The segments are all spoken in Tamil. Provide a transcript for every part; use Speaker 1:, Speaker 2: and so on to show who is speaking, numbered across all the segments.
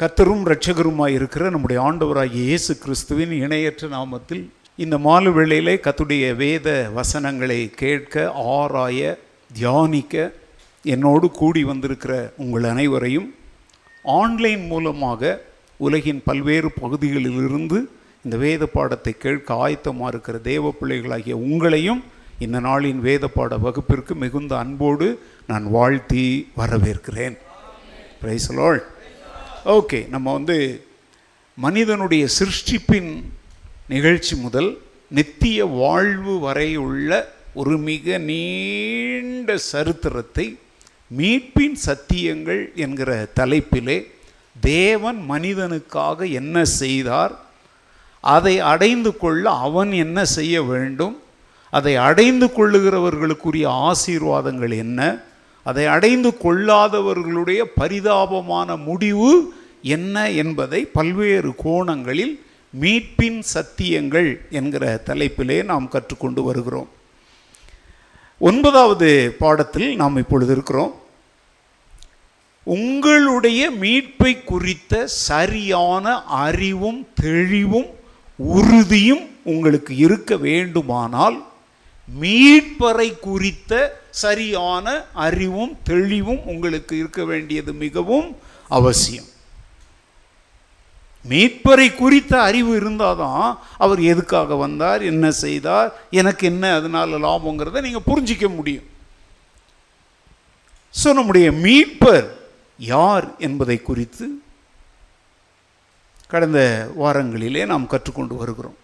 Speaker 1: கத்தரும் இரட்சகருமாய் இருக்கிற நம்முடைய ஆண்டவராகிய இயேசு கிறிஸ்துவின் இணையற்ற நாமத்தில் இந்த மாலு வேளையிலே கத்துடைய வேத வசனங்களை கேட்க ஆராய தியானிக்க என்னோடு கூடி வந்திருக்கிற உங்கள் அனைவரையும் ஆன்லைன் மூலமாக உலகின் பல்வேறு பகுதிகளிலிருந்து இந்த வேத பாடத்தை கேட்க ஆயத்தமாக இருக்கிற தேவ பிள்ளைகளாகிய உங்களையும் இந்த நாளின் வேத பாட வகுப்பிற்கு மிகுந்த அன்போடு நான் வாழ்த்தி வரவேற்கிறேன். பிரைசலோள் ஓகே நம்ம வந்து மனிதனுடைய சிருஷ்டிப்பின் நிகழ்ச்சி முதல் நித்திய வாழ்வு வரை உள்ள ஒரு மிக நீண்ட சரித்திரத்தை மீட்பின் சத்தியங்கள் என்கிற தலைப்பிலே தேவன் மனிதனுக்காக என்ன செய்தார் அதை அடைந்து கொள்ள அவன் என்ன செய்ய வேண்டும் அதை அடைந்து கொள்ளுகிறவர்களுக்குரிய ஆசீர்வாதங்கள் என்ன அதை அடைந்து கொள்ளாதவர்களுடைய பரிதாபமான முடிவு என்ன என்பதை பல்வேறு கோணங்களில் மீட்பின் சத்தியங்கள் என்கிற தலைப்பிலே நாம் கற்றுக்கொண்டு வருகிறோம். ஒன்பதாவது பாடத்தில் நாம் இப்பொழுது இருக்கிறோம். உங்களுடைய மீட்பை குறித்த சரியான அறிவும் தெளிவும் உறுதியும் உங்களுக்கு இருக்க வேண்டுமானால் மீட்பறை குறித்த சரியான அறிவும் தெளிவும் உங்களுக்கு இருக்க வேண்டியது மிகவும் அவசியம். மீட்பரை குறித்த அறிவு இருந்தால் தான் அவர் எதுக்காக வந்தார் என்ன செய்தார் எனக்கு என்ன அதனால லாபங்கிறத நீங்கள் புரிஞ்சிக்க முடியும். ஸோ நம்முடைய மீட்பர் யார் என்பதை குறித்து கடந்த வாரங்களிலே நாம் கற்றுக்கொண்டு வருகிறோம்.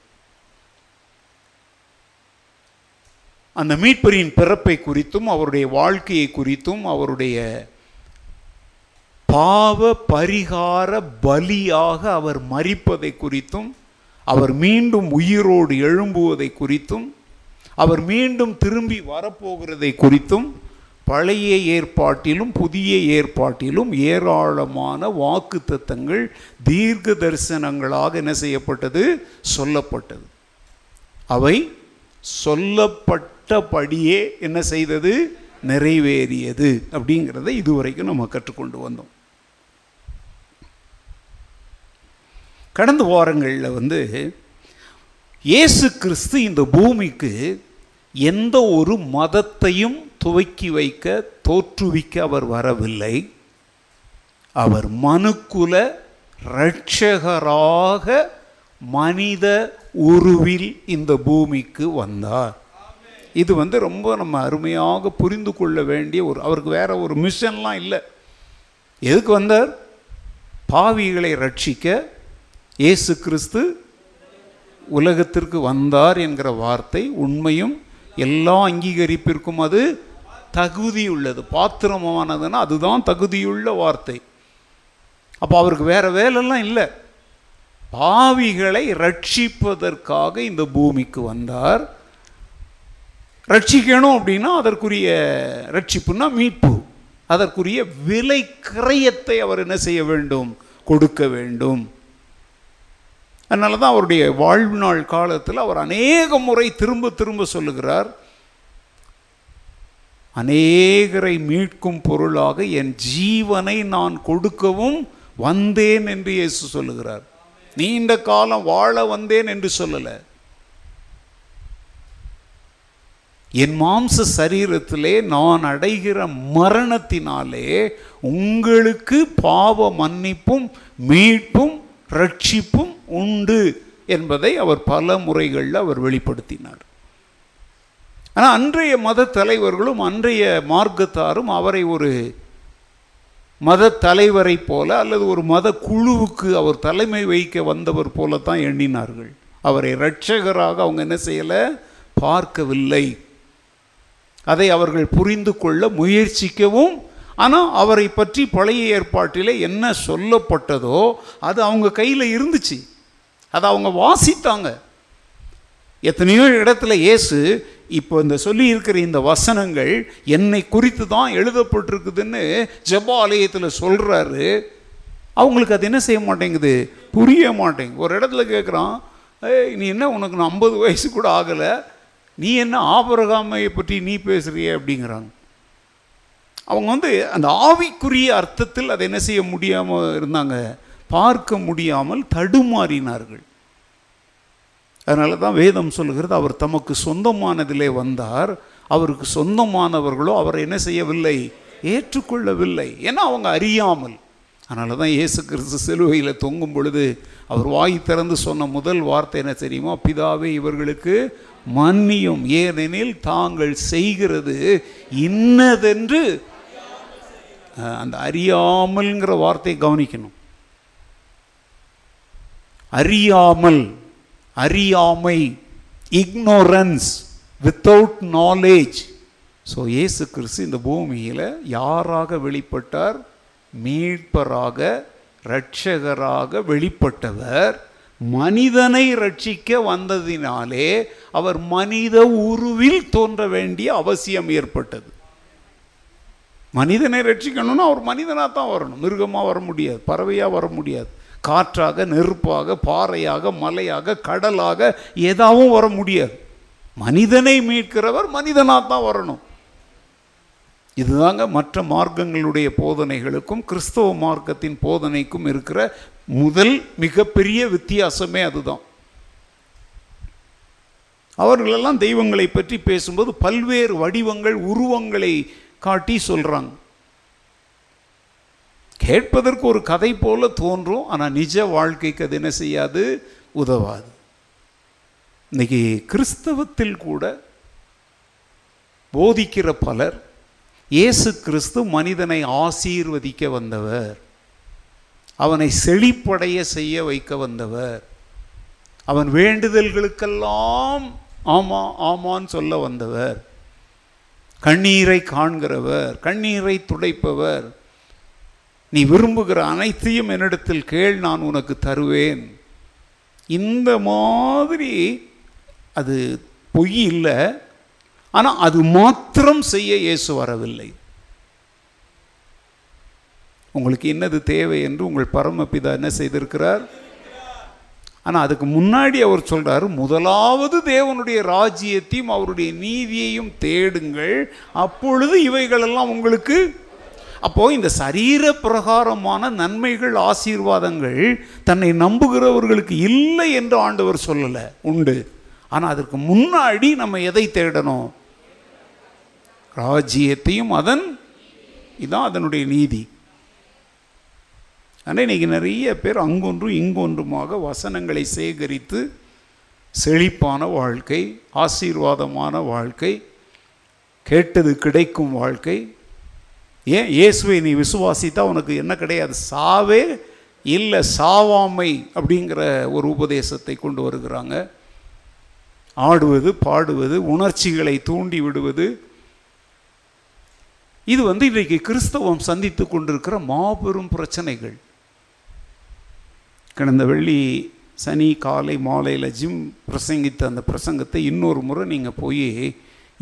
Speaker 1: அந்த மீட்பரின் பிறப்பை குறித்தும் அவருடைய வாழ்க்கையை குறித்தும் அவருடைய பாவ பரிகார பலியாக அவர் மறிப்பதை குறித்தும் அவர் மீண்டும் உயிரோடு எழும்புவதை குறித்தும் அவர் மீண்டும் திரும்பி வரப்போகிறதை குறித்தும் பழைய ஏற்பாட்டிலும் புதிய ஏற்பாட்டிலும் ஏராளமான வாக்கு தத்தங்கள் தீர்க்க தரிசனங்களாக என்ன செய்யப்பட்டது? சொல்லப்பட்டது. அவை கட்டப்படியே என்ன செய்தது? நிறைவேறியது அப்படிங்கிறத இதுவரைக்கும் நம்ம கற்றுக்கொண்டு வந்தோம். கடந்த வாரங்களில் வந்து இயேசு கிறிஸ்து இந்த பூமிக்கு எந்த ஒரு மதத்தையும் துவக்கி வைக்க தோற்றுவிக்க அவர் வரவில்லை. அவர் மனுக்குல இரட்சகராக மனித உருவில் இந்த பூமிக்கு வந்தார். இது வந்து ரொம்ப நம்ம அருமையாக புரிந்து கொள்ள வேண்டிய ஒரு அவருக்கு வேற ஒரு மிஷன்லாம் இல்லை. எதுக்கு வந்தார்? பாவிகளை ரட்சிக்க இயேசு கிறிஸ்து உலகத்திற்கு வந்தார் என்கிற வார்த்தை உண்மையும் எல்லா அங்கீகரிப்பிற்கும் அது தகுதியுள்ளது பாத்திரமானதுன்னா அதுதான் தகுதியுள்ள வார்த்தை. அப்போ அவருக்கு வேற வேலைலாம் இல்லை. பாவிகளை ரட்சிப்பதற்காக இந்த பூமிக்கு வந்தார். ரட்சிக்கணும் அப்படின்னா அதற்குரிய ரட்சிப்புனா மீட்பு. அதற்குரிய விலை கிரயத்தை அவர் என்ன செய்ய வேண்டும்? கொடுக்க வேண்டும். அதனால தான் அவருடைய வாழ்நாள் காலத்தில் அவர் அநேக முறை திரும்ப திரும்ப சொல்லுகிறார் அநேகரை மீட்கும் பொருளாக என் ஜீவனை நான் கொடுக்கவும் வந்தேன் என்று இயேசு சொல்லுகிறார். நீண்ட காலம் வாழ வந்தேன் என்று சொல்லலை. என் மாம்ச சரீரத்திலே நான் அடைகிற மரணத்தினாலே உங்களுக்கு பாவ மன்னிப்பும் மீட்பும் ரட்சிப்பும் உண்டு என்பதை அவர் பல முறைகளில் அவர் வெளிப்படுத்தினார். ஆனால் அன்றைய மத தலைவர்களும் அன்றைய மார்க்கத்தாரும் அவரை ஒரு மத தலைவரை போல அல்லது ஒரு மத குழுவுக்கு அவர் தலைமை வைக்க வந்தவர் போல தான் எண்ணினார்கள். அவரை இரட்சகராக அவங்க என்ன செய்யலை? பார்க்கவில்லை. அதை அவர்கள் புரிந்து கொள்ள முயற்சிக்கவும் ஆனால் அவரை பற்றி பழைய ஏற்பாட்டில் என்ன சொல்லப்பட்டதோ அது அவங்க கையில் இருந்துச்சு. அதை அவங்க வாசித்தாங்க. எத்தனையோ இடத்துல இயேசு இப்போ இந்த சொல்லி இருக்கிற இந்த வசனங்கள் என்னை குறித்து தான் எழுதப்பட்டிருக்குதுன்னு ஜபாலயத்தில் சொல்கிறாரு அவங்களுக்கு அது என்ன செய்ய மாட்டேங்குது? புரிய மாட்டேங்குது. ஒரு இடத்துல கேட்குறான் ஏய் நீ என்ன உனக்கு நான் ஐம்பது வயசு கூட ஆகலை? நீ என்ன ஆபரகாமையை பற்றி நீ பேசுகிறிய அப்படிங்கிறாங்க. அவங்க வந்து அந்த ஆவிக்குரிய அர்த்தத்தில் அதை என்ன செய்ய முடியாமல் இருந்தாங்க? பார்க்க முடியாமல் தடுமாறினார்கள். அதனால தான் வேதம் சொல்கிறது அவர் தமக்கு சொந்தமானதிலே வந்தார். அவருக்கு சொந்தமானவர்களோ அவரை என்ன செய்யவில்லை? ஏற்றுக்கொள்ளவில்லை. ஏன்னா அவங்க அறியாமல். அதனால தான் இயேசு கிறிஸ்து சிலுவையில் தொங்கும் பொழுது அவர் வாய் திறந்து சொன்ன முதல் வார்த்தை என்ன தெரியுமா? பிதாவே இவர்களுக்கு மன்னியும். ஏனெனில் தாங்கள் செய்கிறது இன்னதென்று. அந்த அறியாமல்ங்கிற வார்த்தையை கவனிக்கணும். அறியாமல் அறியாமை இக்னோரன்ஸ் வித்தவுட் நாலேஜ் ஸோ இயேசு கிறிஸ்து இந்த பூமியில் யாராக வெளிப்பட்டார்? மீட்பராக இரட்சகராக வெளிப்பட்டவர் மனிதனை ரட்சிக்க வந்ததினாலே அவர் மனித உருவில் தோன்ற வேண்டிய அவசியம் ஏற்பட்டது. மனிதனை ரட்சிக்கணும்னா அவர் மனிதனாக தான் வரணும். மிருகமாக வர முடியாது பறவையாக வர முடியாது. காற்றாக நெருப்பாக பாறையாக மலையாக கடலாக ஏதாவும் வர முடியாது. மனிதனை மீட்கிறவர் மனிதனாக தான் வரணும். இதுதாங்க மற்ற மார்க்கங்களுடைய போதனைகளுக்கும் கிறிஸ்தவ மார்க்கத்தின் போதனைக்கும் இருக்கிற முதல் மிகப்பெரிய வித்தியாசமே அதுதான். அவர்களெல்லாம் தெய்வங்களை பற்றி பேசும்போது பல்வேறு வடிவங்கள் உருவங்களை காட்டி சொல்கிறாங்க கேட்பதற்கு ஒரு கதை போல தோன்றும் ஆனால் நிஜ வாழ்க்கைக்கு அது என்ன செய்யாது? உதவாது. இன்னைக்கு கிறிஸ்தவத்தில் கூட போதிக்கிற பலர் இயேசு கிறிஸ்து மனிதனை ஆசீர்வதிக்க வந்தவர். அவனை செழிப்படைய செய்ய வைக்க வந்தவர். அவன் வேண்டுதல்களுக்கெல்லாம் ஆமா ஆமான்னு சொல்ல வந்தவர். கண்ணீரை காண்கிறவர் கண்ணீரை துடைப்பவர். நீ விரும்புகிற அனைத்தையும் என்னிடத்தில் கேள் நான் உனக்கு தருவேன். இந்த மாதிரி அது பொய் இல்லை. ஆனால் அது மாத்திரம் செய்ய இயேசு வரவில்லை. உங்களுக்கு என்னது தேவை என்று உங்கள் பரமபிதா என்ன செய்திருக்கிறார்? ஆனால் அதுக்கு முன்னாடி அவர் சொல்கிறார் முதலாவது தேவனுடைய ராஜ்யத்தையும் அவருடைய நீதியையும் தேடுங்கள். அப்பொழுது இவைகளெல்லாம் உங்களுக்கு அப்போ இந்த சரீர பிரகாரமான நன்மைகள் ஆசீர்வாதங்கள் தன்னை நம்புகிறவர்களுக்கு இல்லை என்று ஆண்டவர் சொல்லலை. உண்டு. ஆனால் அதற்கு முன்னாடி நம்ம எதை தேடணும்? ராஜ்யத்தையும் அதன் இதான் அதனுடைய நீதி. ஆனால் இன்றைக்கி நிறைய பேர் அங்கொன்றும் இங்கொன்றுமாக வசனங்களை சேகரித்து செழிப்பான வாழ்க்கை ஆசீர்வாதமான வாழ்க்கை கேட்டது கிடைக்கும் வாழ்க்கை. ஏன்? இயேசுவை நீ விசுவாசித்தா உனக்கு என்ன கிடையாது? சாவே இல்லை சாவாமை அப்படிங்கிற ஒரு உபதேசத்தை கொண்டு வருகிறாங்க. ஆடுவது பாடுவது உணர்ச்சிகளை தூண்டி விடுவது இது வந்து இன்றைக்கு கிறிஸ்தவம் சந்தித்து கொண்டிருக்கிற மாபெரும் பிரச்சனைகள். கடந்த வெள்ளி சனி காலை மாலையில் ஜிம் பிரசங்கித்த அந்த பிரசங்கத்தை இன்னொரு முறை நீங்கள் போய்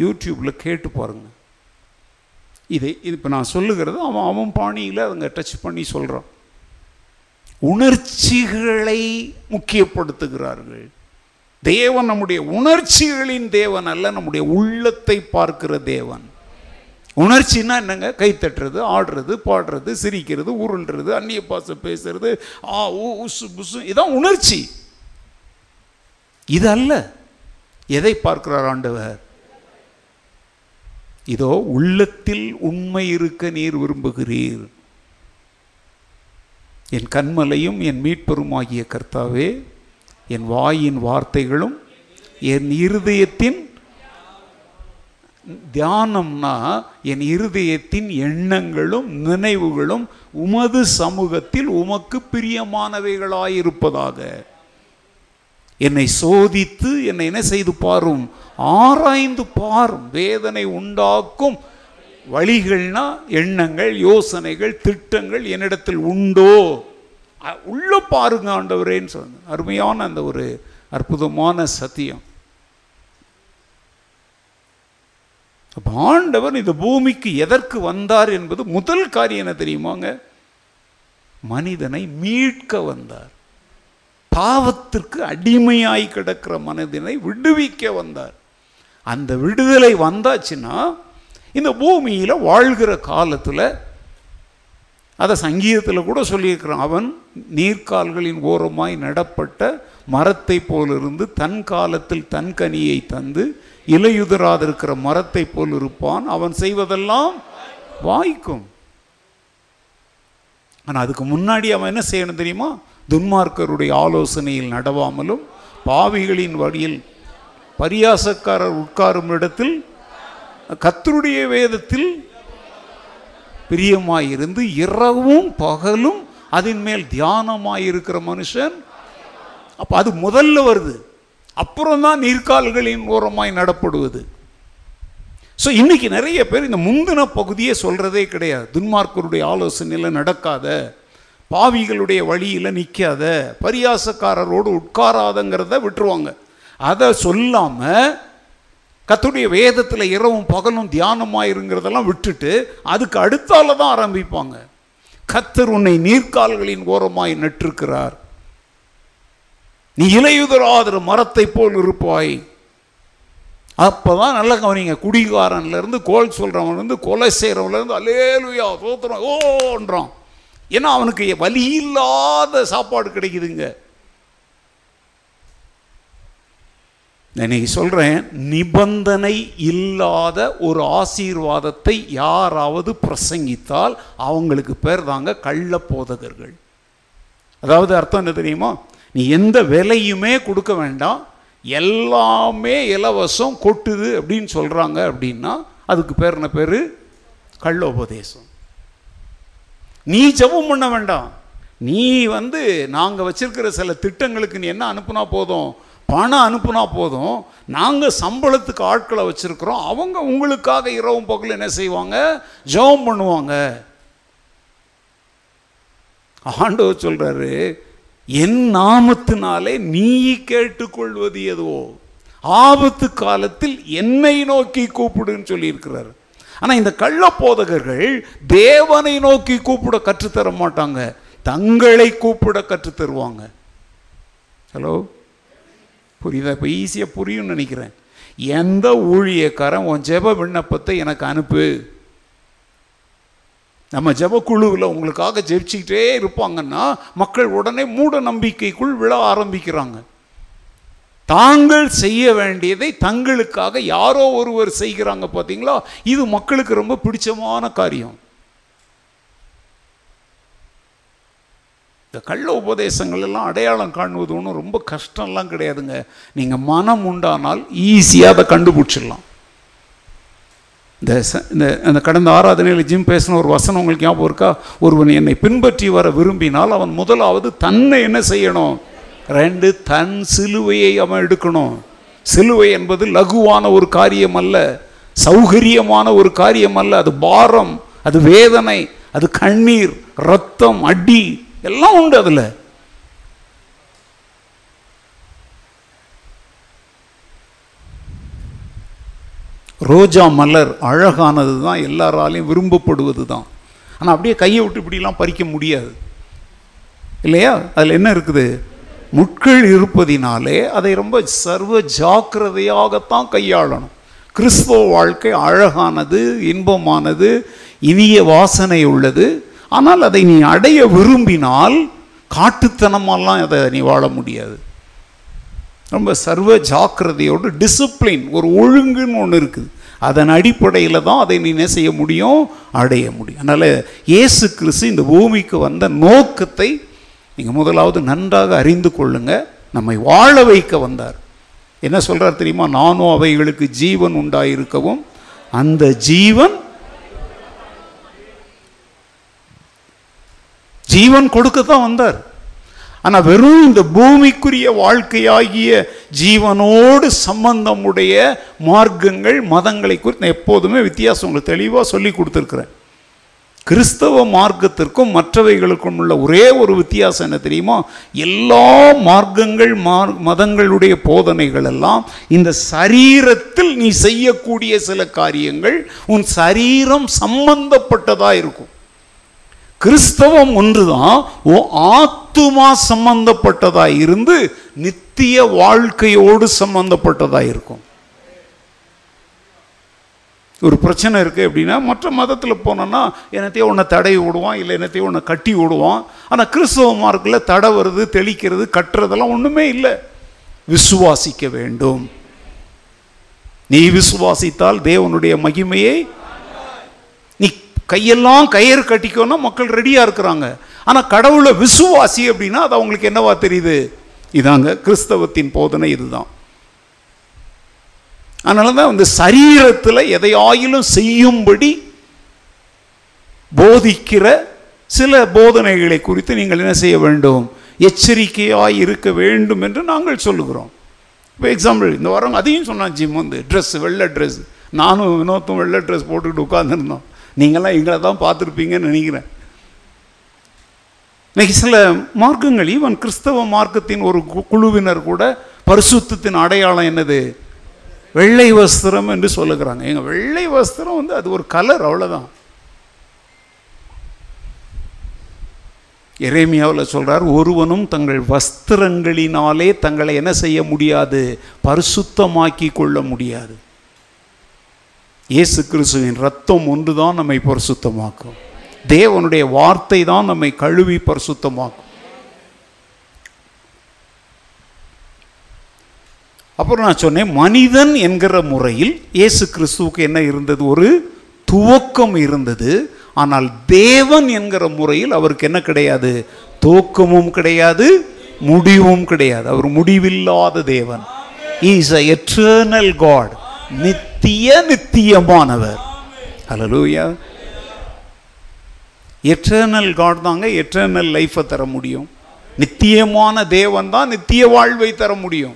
Speaker 1: யூடியூப்பில் கேட்டு பாருங்கள் இதை இது இப்போ நான் சொல்லுகிறது அவன் அவன் பாணியில் அவங்க டச் பண்ணி சொல்கிறான் உணர்ச்சிகளை முக்கியப்படுத்துகிறார்கள். தேவன் நம்முடைய உணர்ச்சிகளின் தேவன் அல்ல நம்முடைய உள்ளத்தை பார்க்கிற தேவன். உணர்ச்சின்னா என்னங்க? கை தட்டுறது ஆடுறது பாடுறது சிரிக்கிறது உருள்றது அந்நிய பாசம் பேசுறது ஆ ஊ உசு புசு இதான் உணர்ச்சி. இது அல்ல. எதை பார்க்கிறார் ஆண்டவர்? இதோ உள்ளத்தில் உண்மை இருக்க நீர் விரும்புகிறீர். என் கண்மலையும் என் மீட்பெருமாகிய கர்த்தாவே என் வாயின் வார்த்தைகளும் என் இருதயத்தின் தியானம்னா என் இருதயத்தின் எண்ணங்களும் நினைவுகளும் உமது சமூகத்தில் உமக்கு பிரியமானவைகளாயிருப்பதாக. என்னை சோதித்து என்னை என்ன செய்து பாரும்? ஆராய்ந்து பாரும். வேதனை உண்டாக்கும் வழிகள்னா எண்ணங்கள் யோசனைகள் திட்டங்கள் என்னிடத்தில் உண்டோ? அ- உள்ள பாருங்க ஆண்டவரேன்னு சொன்ன அருமையான அந்த ஒரு அற்புதமான சத்தியம். அப்போ ஆண்டவர் இந்த பூமிக்கு எதற்கு வந்தார் என்பது முதல் காரியம் என்ன தெரியுமாங்க? மனிதனை மீட்க வந்தார். பாவத்திற்கு அடிமையாய் கிடக்கிற மனிதனை விடுவிக்க வந்தார். அந்த விடுதலை வந்தாச்சுன்னா இந்த பூமியில் வாழ்கிற காலத்தில் அதை சங்கீதத்தில் கூட சொல்லியிருக்கிறான் அவன் நீர்க்கால்களின் ஓரமாய் நடப்பட்ட மரத்தை போலிருந்து தன் காலத்தில் தன் கனியை தந்து இலையுதிராதிருக்கிற மரத்தை போல் இருப்பான். அவன் செய்வதெல்லாம் வாய்க்கும். ஆனால் அதுக்கு முன்னாடி அவன் என்ன செய்யணும் தெரியுமா? துன்மார்க்கருடைய ஆலோசனையில் நடவாமலும் பாவிகளின் வழியில் பரியாசக்காரர் உட்காரும் இடத்தில் கத்தருடைய வேதத்தில் பிரியமாயிருந்து இரவும் பகலும் அதன் மேல் தியானமாயிருக்கிற மனுஷன் அப்போ அது முதல்ல வருது. அப்புறம் தான் நீர்க்கால்களின் ஓரமாய் நடப்படுவது. ஸோ இன்னைக்கு நிறைய பேர் இந்த முந்தின பகுதியே சொல்கிறதே கிடையாது. துன்மார்க்கருடைய ஆலோசனையில் நடக்காத பாவிகளுடைய வழியில் நிற்காத பரியாசக்காரரோடு உட்காராதங்கிறத விட்டுருவாங்க. அதை சொல்லாமல் கத்துடைய வேதத்தில் இரவும் பகலும் தியானமாயிருங்கிறதெல்லாம் விட்டுட்டு அதுக்கு அடுத்தால தான் ஆரம்பிப்பாங்க. கத்தர் உன்னை நீர்க்கால்களின் ஓரமாய் நட்டிருக்கிறார். நீ இலையுதராதர மரத்தை போல் இருப்பாய் அப்பதான் நல்ல கவனிங்க குடிகாரன்லேருந்து கோல் சொல்கிறவன்லேருந்து கொலை செய்கிறவன்லேருந்து அலேலுயா தோத்துறான் ஓன்றான் ஏன்னா அவனுக்கு வலி இல்லாத சாப்பாடு கிடைக்குதுங்க. இன்னைக்கு சொல்கிறேன் நிபந்தனை இல்லாத ஒரு ஆசீர்வாதத்தை யாராவது பிரசங்கித்தால் அவங்களுக்கு பேர் தாங்க கள்ள போதகர்கள். அதாவது அர்த்தம் என்ன தெரியுமா? நீ எந்த விலையுமே கொடுக்க வேண்டாம். எல்லாமே இலவசம் கொட்டுது அப்படின்னு சொல்கிறாங்க அப்படின்னா அதுக்கு பேர் என்ன பேர்? கள்ள உபதேசம் நீ ஜெபம் பண்ண வேண்டாம். நீ வந்து நாங்கள் வச்சிருக்கிற சில திட்டங்களுக்கு நீ என்ன அனுப்புனா போதும்? பணம் அனுப்புனா போதும். நாங்கள் சம்பளத்துக்கு ஆட்களை வச்சுருக்குறோம். அவங்க உங்களுக்காக இரவும் பகல் என்ன செய்வாங்க? ஜெபம் பண்ணுவாங்க. ஆண்டவர் சொல்கிறாரு என் நாமத்தினாலே நீ கேட்டுக்கொள்வது எதுவோ? ஆபத்து காலத்தில் என்னை நோக்கி கூப்பிடுன்னு சொல்லியிருக்கிறார். ஆனால் இந்த கள்ள போதகர்கள் தேவனை நோக்கி கூப்பிட கற்றுத்தர மாட்டாங்க. தங்களை கூப்பிட கற்றுத்தருவாங்க. ஹலோ புரியுதா? இப்போ ஈஸியாக புரியும்னு நினைக்கிறேன். எந்த ஊழியக்காரன் உன் ஜெப விண்ணப்பத்தை எனக்கு அனுப்பு? நம்ம ஜபக்குழுவில் உங்களுக்காக ஜெபிச்சுக்கிட்டே இருப்பாங்கன்னா மக்கள் உடனே மூட நம்பிக்கைக்குள் விழ ஆரம்பிக்கிறாங்க. தாங்கள் செய்ய வேண்டியதை தங்களுக்காக யாரோ ஒருவர் செய்கிறாங்க பார்த்தீங்களா இது மக்களுக்கு ரொம்ப பிடிச்சமான காரியம். இந்த கள்ள உபதேசங்கள் எல்லாம் அடையாளம் காணுவது ஒன்றும் ரொம்ப கஷ்டம்லாம் கிடையாதுங்க. நீங்கள் மனம் உண்டானால் ஈஸியாக அதை கண்டுபிடிச்சிடலாம். இந்த ச- இந்த அந்த கடந்த ஆராதனையில் ஜிம் பேசின ஒரு வசனம் உங்களுக்கு ஞாபகம் இருக்கா? ஒருவன் என்னை பின்பற்றி வர விரும்பினால் அவன் முதலாவது தன்னை என்ன செய்யணும்? ரெண்டு தன் சிலுவையை அவன் எடுக்கணும். சிலுவை என்பது லகுவான ஒரு காரியம் அல்ல சௌகரியமான ஒரு காரியம் அல்ல. அது பாரம் அது வேதனை அது கண்ணீர் ரத்தம் அடி எல்லாம் உண்டு அதில். ரோஜா மலர் அழகானது தான் எல்லாராலையும் விரும்பப்படுவது தான் ஆனால் அப்படியே கையை விட்டு இப்படிலாம் பறிக்க முடியாது. இல்லையா? அதில் என்ன இருக்குது? முட்கள் இருப்பதினாலே அதை ரொம்ப சர்வ ஜாக்கிரதையாகத்தான் கையாளணும். கிறிஸ்துவ வாழ்க்கை அழகானது இன்பமானது இனிய வாசனை உள்ளது. ஆனால் அதை நீ அடைய விரும்பினால் காட்டுத்தனமெல்லாம் அதை நீ வாழ முடியாது. ரொம்ப சர்வ ஜாக்கிரதையோடு டிசிப்ளின் ஒரு ஒழுங்குன்னு ஒன்று இருக்குது. அதன் அடிப்படையில் தான் அதை நீ என்ன செய்ய முடியும்? அடைய முடியும். அதனால் இயேசு கிறிஸ்து இந்த பூமிக்கு வந்த நோக்கத்தை நீங்கள் முதலாவது நன்றாக அறிந்து கொள்ளுங்கள் நம்மை வாழ வைக்க வந்தார். என்ன சொல்கிறார் தெரியுமா? நானும் அவைகளுக்கு ஜீவன் உண்டாயிருக்கவும் அந்த ஜீவன் ஜீவன் கொடுக்க தான் வந்தார். ஆனால் வெறும் இந்த பூமிக்குரிய வாழ்க்கையாகிய ஜீவனோடு சம்பந்தமுடைய மார்க்கங்கள் மதங்களை குறித்து நான் எப்போதுமே வித்தியாசம் உங்களுக்கு தெளிவாக சொல்லி கொடுத்துருக்குறேன். கிறிஸ்தவ மார்க்கத்திற்கும் மற்றவைகளுக்கும் உள்ள ஒரே ஒரு வித்தியாசம் என்ன தெரியுமா? எல்லா மார்க்கங்கள் மார் மதங்களுடைய போதனைகள் எல்லாம் இந்த சரீரத்தில் நீ செய்யக்கூடிய சில காரியங்கள் உன் சரீரம் சம்பந்தப்பட்டதாக இருக்கும். கிறிஸ்தவம் ஒன்றுதான் ஓ ஆத்துமா சம்பந்தப்பட்டதா இருந்து நித்திய வாழ்க்கையோடு சம்பந்தப்பட்டதா இருக்கும். ஒரு பிரச்சனை இருக்குது அப்படின்னா மற்ற மதத்தில் போனோன்னா என்னத்தையோ ஒன்று தடவி விடுவான் இல்லை என்னத்தையோ ஒன்று கட்டி விடுவான். ஆனால் கிறிஸ்தவ மார்க்கில் தடை வருது தெளிக்கிறது கட்டுறதெல்லாம் ஒன்றுமே இல்லை. விசுவாசிக்க வேண்டும். நீ விசுவாசித்தால் தேவனுடைய மகிமையை கையெல்லாம் கயிறு கட்டிக்கோன்னா மக்கள் ரெடியாக இருக்கிறாங்க. ஆனால் கடவுளை விசுவாசி அப்படின்னா அது அவங்களுக்கு என்னவா தெரியுது? இதாங்க கிறிஸ்தவத்தின் போதனை இதுதான். அதனால தான் வந்து சரீரத்தில் எதையாயிலும் செய்யும்படி போதிக்கிற சில போதனைகளை குறித்து நீங்கள் என்ன செய்ய வேண்டும்? எச்சரிக்கையாக இருக்க வேண்டும் என்று நாங்கள் சொல்லுகிறோம். இப்போ எக்ஸாம்பிள் இந்த வாரம் அதையும் சொன்னான் ஜிம் வந்து ட்ரெஸ் வெள்ளை ட்ரெஸ் நானும் வினோத்தும் வெள்ளை ட்ரெஸ் போட்டுக்கிட்டு உட்காந்துருந்தோம் நீங்களாம் எங்களை தான் பார்த்துருப்பீங்கன்னு நினைக்கிறேன். இன்னைக்கு சில மார்க்கங்கள் ஈவன் கிறிஸ்தவ மார்க்கத்தின் ஒரு கு- குழுவினர் கூட பரிசுத்தத்தின் அடையாளம் என்னது? வெள்ளை வஸ்திரம் என்று சொல்லுகிறாங்க. எங்கள் வெள்ளை வஸ்திரம் வந்து அது ஒரு கலர் அவ்வளோதான் எரேமியாவில் சொல்கிறார் ஒருவனும் தங்கள் வஸ்திரங்களினாலே தங்களை என்ன செய்ய முடியாது? பரிசுத்தமாக்கி கொள்ள முடியாது. இயேசு கிறிஸ்துவின் ரத்தம் ஒன்று தான் நம்மை பரிசுத்தமாக்கும். தேவனுடைய வார்த்தை தான் நம்மை கழுவி பரிசுத்தமாக்கும். அப்புறம் நான் சொன்னேன் மனிதன் என்கிற முறையில் இயேசு கிறிஸ்துவுக்கு என்ன இருந்தது? ஒரு துவக்கம் இருந்தது. ஆனால் தேவன் என்கிற முறையில் அவருக்கு என்ன கிடையாது? துவக்கமும் கிடையாது முடிவும் கிடையாது. அவர் முடிவில்லாத தேவன். இஸ் அ எட்டர்னல் காட் நித்திய நித்தியமானவர். ஹலலூயா எட்டர்னல் காட் தாங்க எட்டர்னல் லைஃப்பை தர முடியும். நித்தியமான தேவன் தான் நித்திய வாழ்வை தர முடியும்.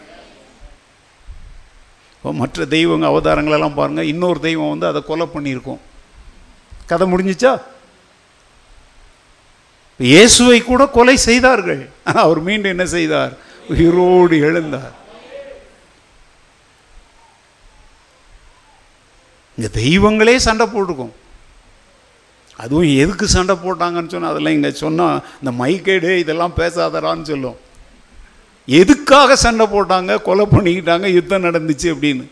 Speaker 1: இப்போ மற்ற தெய்வங்க அவதாரங்களெல்லாம் பாருங்க. இன்னொரு தெய்வம் வந்து அதை கொலை பண்ணியிருக்கோம். கதை முடிஞ்சிச்சா? இயேசுவை கூட கொலை செய்தார்கள். ஆனால் அவர் மீண்டும் என்ன செய்தார்? உயிரோடு எழுந்தார். இங்கே தெய்வங்களே சண்டை போட்டுக்கும் அதுவும் எதுக்கு சண்டை போட்டாங்கன்னு சொன்னால் அதெல்லாம் இங்கே சொன்னால் இந்த மைக்கேடு இதெல்லாம் பேசாதடான்னு சொல்லும். எதுக்காக சண்டை போட்டாங்க கொலை பண்ணிக்கிட்டாங்க யுத்தம் நடந்துச்சு அப்படின்னு.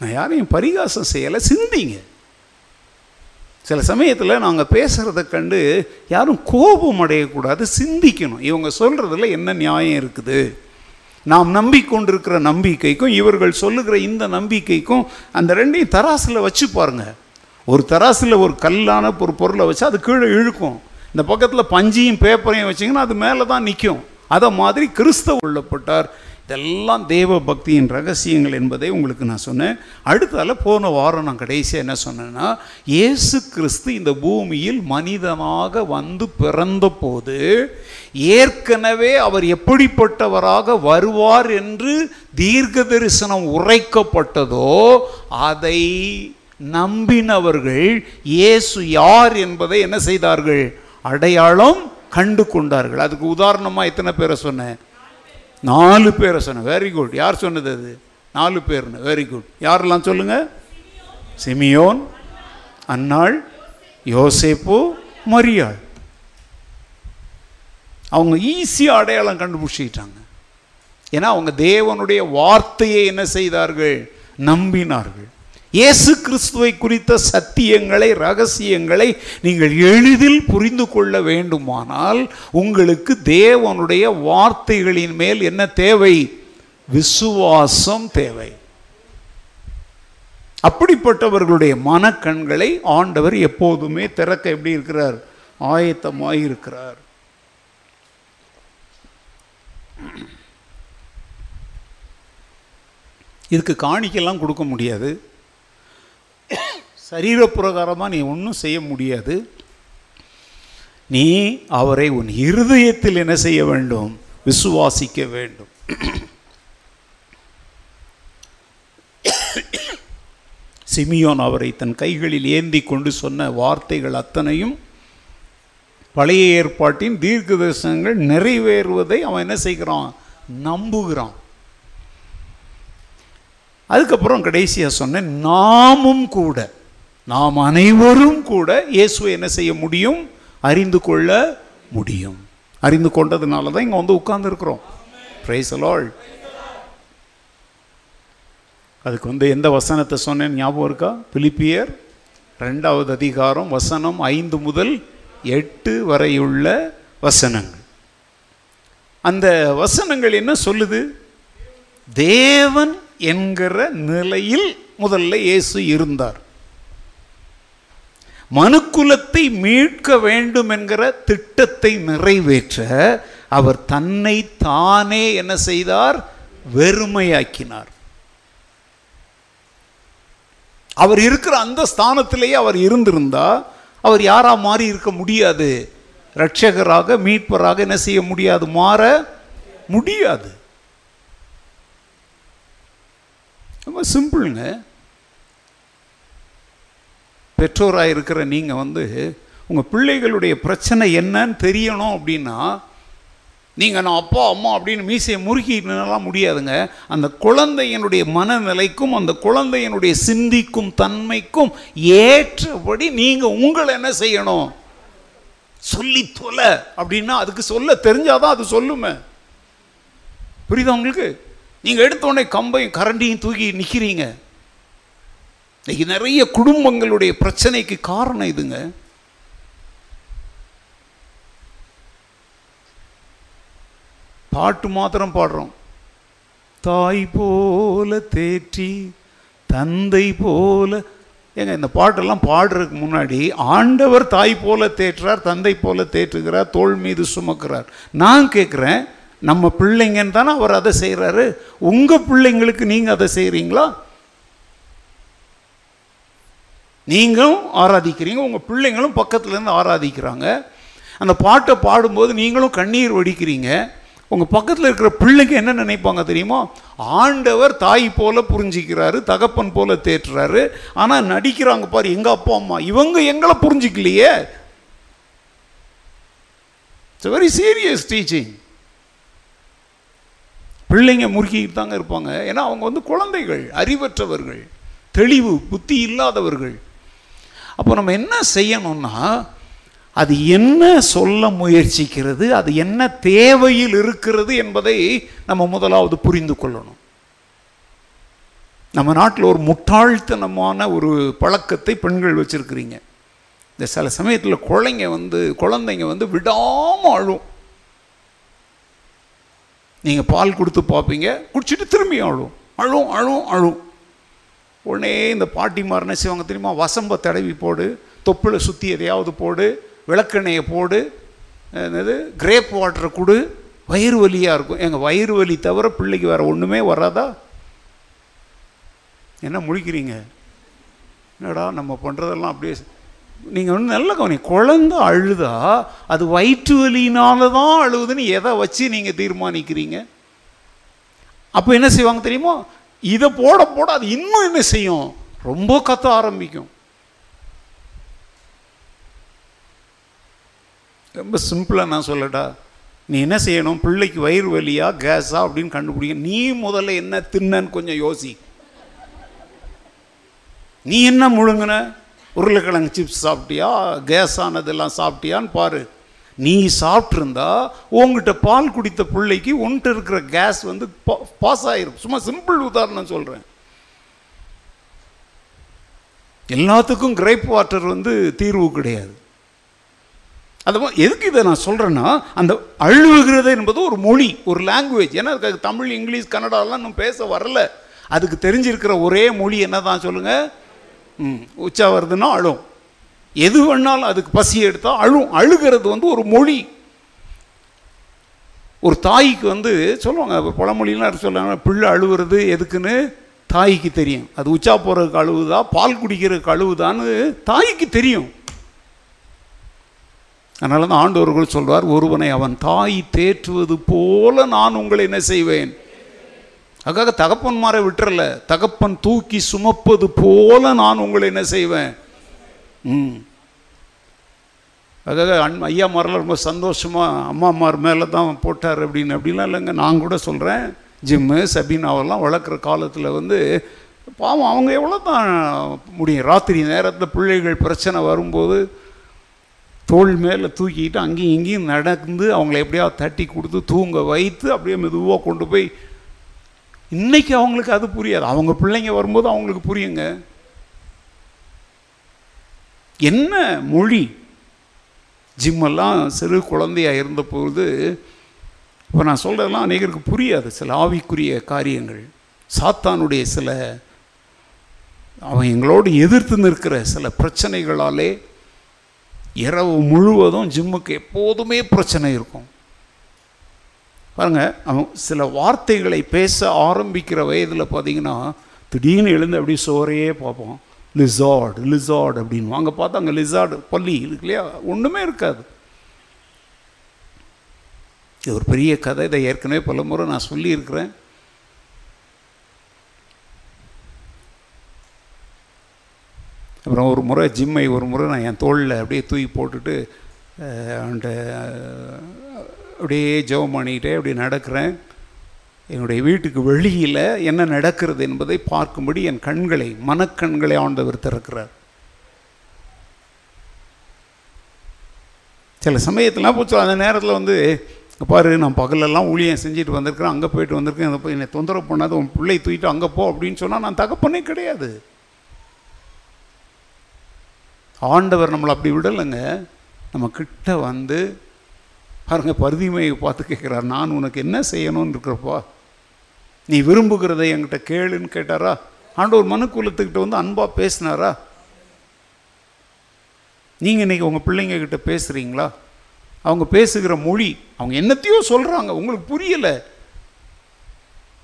Speaker 1: நான் யாரையும் பரிகாசம் செய்யலை சிந்திங்க. சில சமயத்தில் நாங்கள் பேசுகிறத கண்டு யாரும் கோபம் அடையக்கூடாது சிந்திக்கணும். இவங்க சொல்கிறதுல என்ன நியாயம் இருக்குது? நாம் நம்பிக்கொண்டிருக்கிற நம்பிக்கைக்கும் இவர்கள் சொல்லுகிற இந்த நம்பிக்கைக்கும் அந்த ரெண்டையும் தராசில் வச்சு பாருங்கள் ஒரு தராசில் ஒரு கல்லான ஒரு பொருளை வச்சு அது கீழே இழுக்கும். இந்த பக்கத்தில் பஞ்சையும் பேப்பரையும் வச்சிங்கன்னா அது மேலே தான் நிற்கும். அதை மாதிரி கிறிஸ்தவ உள்ளப்பட்டார். இதெல்லாம் தேவ பக்தியின் ரகசியங்கள் என்பதை உங்களுக்கு நான் சொன்னேன். அடுத்தால போன வாரம் நான் கடைசியாக என்ன சொன்னேன்னா இயேசு கிறிஸ்து இந்த பூமியில் மனிதனாக வந்து பிறந்த போது ஏற்கனவே அவர் எப்படிப்பட்டவராக வருவார் என்று தீர்க்க தரிசனம் உரைக்கப்பட்டதோ அதை நம்பினவர்கள் இயேசு யார் என்பதை என்ன செய்தார்கள்? அடையாளம் கண்டு கொண்டார்கள். அதுக்கு உதாரணமாக எத்தனை பேரை சொன்னேன்? நாலு பேரை சொன்னேன். வெரி குட் யார் சொன்னது அது? நாலு பேர்னு. வெரி குட் யாரெல்லாம் சொல்லுங்க? சிமியோன் அன்னாள் யோசேப்பு மரியாள். அவங்க ஈஸியாக அடையாளம் கண்டுபிடிச்சிக்கிட்டாங்க ஏன்னா அவங்க தேவனுடைய வார்த்தையை என்ன செய்தார்கள்? நம்பினார்கள். இயேசு கிறிஸ்துவை குறித்த சத்தியங்களை ரகசியங்களை நீங்கள் எளிதில் புரிந்து கொள்ள வேண்டுமானால் உங்களுக்கு தேவனுடைய வார்த்தைகளின் மேல் என்ன தேவை? விசுவாசம் தேவை. அப்படிப்பட்டவர்களுடைய மனக்கண்களை ஆண்டவர் எப்போதுமே திறக்க எப்படி இருக்கிறார்? ஆயத்தமாக இருக்கிறார் இதுக்கு காணிக்கெல்லாம் கொடுக்க முடியாது. சரீரப்புரகாரமாக நீ ஒன்றும் செய்ய முடியாது. நீ அவரை உன் இருதயத்தில் என்ன செய்ய வேண்டும்? விசுவாசிக்க வேண்டும். சிமியோன் அவரை தன் கைகளில் ஏந்தி கொண்டு சொன்ன வார்த்தைகள் அத்தனையும் பழைய ஏற்பாட்டின் தீர்க்க தரிசனங்கள் நிறைவேறுவதை அவன் என்ன செய்கிறான்? நம்புகிறான். அதுக்கப்புறம் கடைசியாக சொன்னேன் நாமும் கூட நாம் அனைவரும் கூட இயேசுவை என்ன செய்ய முடியும்? அறிந்து கொள்ள முடியும். அறிந்து கொண்டதுனால தான் இங்கே வந்து உட்கார்ந்துருக்குறோம். பிரைஸ் அலால் அதுக்கு வந்து எந்த வசனத்தை சொன்னேன் ஞாபகம் இருக்கா? பிலிப்பியர் ரெண்டாவது அதிகாரம் வசனம் ஐந்து முதல் எட்டு வரையுள்ள வசனங்கள். அந்த வசனங்கள் என்ன சொல்லுது? தேவன் என்கிற நிலையில் முதல்ல இயேசு இருந்தார். மனுக்குலத்தை மீட்க வேண்டும் என்கிற திட்டத்தை நிறைவேற்ற அவர் தன்னை தானே என்ன செய்தார்? வெறுமையாக்கினார். அவர் இருக்கிற அந்த ஸ்தானத்திலேயே அவர் இருந்திருந்தா அவர் யாராக மாறி இருக்க முடியாது. ரட்சகராக மீட்பராக என்ன செய்ய முடியாது? மாற முடியாது. ரொம்ப சிம்பிளுங்க. பெற்றோராக இருக்கிற நீங்கள் வந்து உங்கள் பிள்ளைகளுடைய பிரச்சனை என்னன்னு தெரியணும் அப்படின்னா நீங்கள் நான் அப்பா அம்மா அப்படின்னு மீசையை முறுக்கிட்டுலாம் முடியாதுங்க. அந்த குழந்தையினுடைய மனநிலைக்கும் அந்த குழந்தையினுடைய சிந்திக்கும் தன்மைக்கும் ஏற்றபடி நீங்கள் உங்களை என்ன செய்யணும்? சொல்லி தொலை அப்படின்னா அதுக்கு சொல்ல தெரிஞ்சாதான் அது சொல்லுமே. புரியுதா உங்களுக்கு? நீங்கள் எடுத்த உடனே கம்பையும் கரண்டியும் தூக்கி நிற்கிறீங்க இன்னைக்கு நிறைய குடும்பங்களுடைய பிரச்சனைக்கு காரணம் இதுங்க. பாட்டு மாத்திரம் பாடுறோம். தாய் போல தேற்றி தந்தை போல ஏங்க இந்த பாட்டெல்லாம் பாடுறதுக்கு முன்னாடி ஆண்டவர் தாய் போல தேற்றுறார் தந்தை போல தேற்றுகிறார் தோள் மீது சுமக்கிறார். நான் கேட்குறேன் நம்ம பிள்ளைங்கன்னு தானே அவர் அதை செய்கிறாரு உங்கள் பிள்ளைங்களுக்கு நீங்கள் அதை செய்கிறீங்களா நீங்களும் ஆராதிக்கிறீங்க உங்கள் பிள்ளைங்களும் பக்கத்துலேருந்து ஆராதிக்கிறாங்க. அந்த பாட்டை பாடும்போது நீங்களும் கண்ணீர் வடிக்கிறீங்க. உங்கள் பக்கத்தில் இருக்கிற பிள்ளைங்க என்ன நினைப்பாங்க தெரியுமா? ஆண்டவர் தாய் போல புரிஞ்சிக்கிறாரு தகப்பன் போல தேற்றுறாரு. ஆனால் நடிக்கிறாங்க பாரு எங்கள் அப்பா அம்மா. இவங்க எங்களை புரிஞ்சிக்கலையே. இட்ஸ் வெரி சீரியஸ் டீச்சிங் பிள்ளைங்க முறுக்கிட்டு தாங்க இருப்பாங்க. ஏன்னா அவங்க வந்து குழந்தைகள் அறிவற்றவர்கள் தெளிவு புத்தி இல்லாதவர்கள். அப்போ நம்ம என்ன செய்யணும்னா அது என்ன சொல்ல முயற்சிக்கிறது அது என்ன தேவையில் இருக்கிறது என்பதை நம்ம முதலாவது புரிந்து கொள்ளணும். நம்ம நாட்டில் ஒரு முட்டாள்தனமான ஒரு பழக்கத்தை பெண்கள் வச்சுருக்கிறீங்க. இந்த சில சமயத்தில் குழந்தைங்க வந்து குழந்தைங்க வந்து விடாமல் அழும் நீங்கள் பால் கொடுத்து பார்ப்பீங்க குடிச்சிட்டு திரும்பி அழும் அழும் அழும் அழும் உடனே இந்த பாட்டிமார் என்ன செய்வாங்க தெரியுமா? வசம்ப தடவி போடு தொப்பில் சுற்றி எதையாவது போடு விளக்கெண்ணெயை போடு என்னது கிரேப் வாட்டரை கொடு வயிறு வலியாக இருக்கும். எங்கள் வயிறு வலி தவிர பிள்ளைக்கு வேறு ஒன்றுமே வராதா? என்ன முழிக்கிறீங்க? என்னடா நம்ம பண்ணுறதெல்லாம் அப்படியே நீங்கள் வந்து நல்ல கவனி குழந்த அழுதா அது வயிற்று வலினால தான் அழுகுதுன்னு எதை வச்சு நீங்கள் தீர்மானிக்கிறீங்க? அப்போ என்ன செய்வாங்க தெரியுமா? இதை போட போட அது இன்னும் என்ன செய்யும்? ரொம்ப கத்த ஆரம்பிக்கும். ரொம்ப சிம்பிளாக நான் சொல்லட்டா நீ என்ன செய்யணும்? பிள்ளைக்கு வயிறு வலியா கேஸா அப்படின்னு கண்டுபிடிக்க நீ முதல்ல என்ன தின்னன்னு கொஞ்சம் யோசி. நீ என்ன முழுங்கின? உருளைக்கிழங்கு சிப்ஸ் சாப்பிட்டியா? கேஸ் ஆனதெல்லாம் சாப்பிட்டியான்னு பாரு. நீ சாப்பிட்ருந்தா உங்ககிட்ட பால் குடித்த பிள்ளைக்கு உன்கிட்ட இருக்கிற கேஸ் வந்து பாஸ் ஆகிரும் சும்மா சிம்பிள் உதாரணம் சொல்கிறேன் எல்லாத்துக்கும் கிரேப் வாட்டர் வந்து தீர்வு கிடையாது. அந்த எதுக்கு இதை நான் சொல்கிறேன்னா அந்த அழுவுகிறது என்பது ஒரு மொழி ஒரு லாங்குவேஜ் ஏன்னா அதுக்கு தமிழ் இங்கிலீஷ் கன்னடாலாம் இன்னும் பேச வரல. அதுக்கு தெரிஞ்சிருக்கிற ஒரே மொழி என்ன தான் சொல்லுங்கள் ம் உச்சா வருதுன்னா அழும். எது வேணாலும் அதுக்கு பசி எடுத்தால் அழும். அழுகிறது வந்து ஒரு மொழி. ஒரு தாய்க்கு வந்து சொல்லுவாங்க பழமொழிலாம் சொல்லுவாங்க பிள்ளை அழுவுறது எதுக்குன்னு? தாய்க்கு தெரியும். அது உச்சா போகிறதுக்கு அழுவுதா? பால் குடிக்கிறதுக்கு அழுவுதான்னு தாய்க்கு தெரியும். அதனால தான் ஆண்டவர்கள் சொல்வார் ஒருவனை அவன் தாய் தேற்றுவது போல நான் உங்களை என்ன செய்வேன்? அதுக்காக தகப்பன்மாரை விட்டுறல தகப்பன் தூக்கி சுமப்பது போல நான் உங்களை என்ன செய்வேன்? ம். அதுக்காக அன் ஐயாமாரெலாம் ரொம்ப சந்தோஷமாக அம்மாமார் மேலே தான் போட்டார் அப்படின்னு அப்படிலாம் இல்லைங்க. நான் கூட சொல்கிறேன் ஜிம்மு சபீனாவெல்லாம் வளர்க்குற காலத்தில் வந்து பாவம் அவங்க எவ்வளோ தான் முடியும். ராத்திரி நேரத்தில் பிள்ளைகள் பிரச்சனை வரும்போது தோல் மேலே தூக்கிட்டு அங்கேயும் இங்கேயும் நடந்து அவங்கள எப்படியாவது தட்டி கொடுத்து தூங்க வைத்து அப்படியே மெதுவாக கொண்டு போய் இன்னைக்கு அவங்களுக்கு அது புரியாது. அவங்க பிள்ளைங்க வரும்போது அவங்களுக்கு புரியுங்க. என்ன மொழி? ஜிம்மெல்லாம் சிறு குழந்தையாக இருந்தபொழுது இப்போ நான் சொல்கிறதெல்லாம் அநேகருக்கு புரியாது. சில ஆவிக்குரிய காரியங்கள் சாத்தானுடைய சில அவன் எங்களோடு எதிர்த்து நிற்கிற சில பிரச்சனைகளாலே இரவு முழுவதும் ஜிம்முக்கு எப்போதுமே பிரச்சனை இருக்கும். பாருங்கள் அவன் சில வார்த்தைகளை பேச ஆரம்பிக்கிற வயதில் பார்த்தீங்கன்னா திடீர்னு எழுந்து அப்படியே சோறையே பார்ப்போம் லிசார்டு லிசார்டு அப்படின்னு. அங்கே பார்த்தா அங்கே லிசார்டு பள்ளி இருக்கு இல்லையா? ஒன்றுமே இருக்காது. இது ஒரு பெரிய கதை இதை ஏற்கனவே பல முறை நான் சொல்லியிருக்கிறேன். அப்புறம் ஒரு முறை ஜிம்மை ஒரு முறை நான் என் தோளில் அப்படியே தூக்கி போட்டுட்டு அந்த அப்படியே ஜெபம் பண்ணிக்கிட்டே அப்படியே நடக்கிறேன். என்னுடைய வீட்டுக்கு வெளியில் என்ன நடக்கிறது என்பதை பார்க்கும்படி என் கண்களை மனக்கண்களை ஆண்டவர் திறக்கிறார். சில சமயத்திலாம் போச்சு அந்த நேரத்தில் வந்து பாரு நான் பகலெல்லாம் ஊழியம் செஞ்சுட்டு வந்திருக்கிறேன் அங்கே போயிட்டு வந்திருக்கேன் அதை போய் என்னை தொந்தரவு பண்ணாது உன் பிள்ளை தூக்கிட்டு அங்கே போ அப்படின்னு சொன்னால் நான் தகப்பனே கிடையாது. ஆண்டவர் நம்மளை அப்படி விடலைங்க. நம்ம கிட்ட வந்து பாருங்க பருதிமையை பார்த்து கேட்குறார். நான் உனக்கு என்ன செய்யணும்னு இருக்கிறப்பா நீ விரும்புகிறதை என்கிட்ட கேளுன்னு கேட்டாரா? ஆண்டவர் மனு குலத்துக்கிட்ட வந்து அன்பாக பேசினாரா? நீங்கள் இன்றைக்கி உங்கள் பிள்ளைங்க கிட்ட பேசுகிறீங்களா அவங்க பேசுகிற மொழி அவங்க என்னத்தையோ சொல்கிறாங்க உங்களுக்கு புரியலை.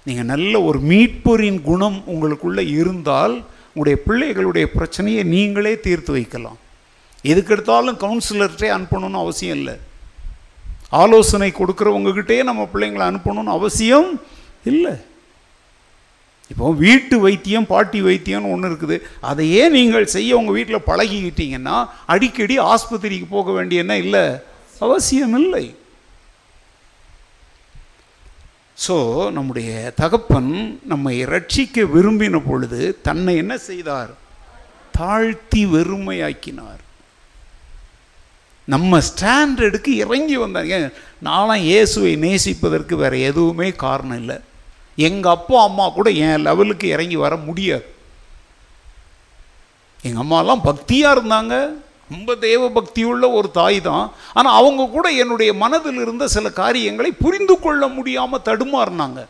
Speaker 1: நீங்கள் நல்ல ஒரு மீட்பரின் குணம் உங்களுக்குள்ளே இருந்தால் உங்களுடைய பிள்ளைகளுடைய பிரச்சனையை நீங்களே தீர்த்து வைக்கலாம். எதுக்கெடுத்தாலும் கவுன்சிலர்கிட்டே அனுப்பணும்னு அவசியம் இல்லை. ஆலோசனை கொடுக்குறவங்ககிட்டே நம்ம பிள்ளைங்களை அனுப்பணும்னு அவசியம் இல்லை. இப்போ வீட்டு வைத்தியம் பாட்டி வைத்தியம்னு ஒன்று இருக்குது. அதையே நீங்கள் செய்ய உங்கள் வீட்டில் பழகிக்கிட்டீங்கன்னா அடிக்கடி ஆஸ்பத்திரிக்கு போக வேண்டிய என்ன இல்லை. அவசியம் இல்லை. ஸோ நம்முடைய தகப்பன் நம்மை ரட்சிக்க விரும்பின பொழுது தன்னை என்ன செய்தார்? தாழ்த்தி வெறுமையாக்கினார். நம்ம ஸ்டாண்டர்டுக்கு இறங்கி வந்தாங்க நானும் இயேசுவை நேசிப்பதற்கு வேறு எதுவுமே காரணம் இல்லை. எங்கள் அப்பா அம்மா கூட என் லெவலுக்கு இறங்கி வர முடியாது. எங்கள் அம்மாலாம் பக்தியாக இருந்தாங்க. ரொம்ப தேவ பக்தியுள்ள ஒரு தாய் தான் ஆனால் அவங்க கூட என்னுடைய மனதில் இருந்த சில காரியங்களை புரிந்து கொள்ள முடியாமல் தடுமாறினாங்க.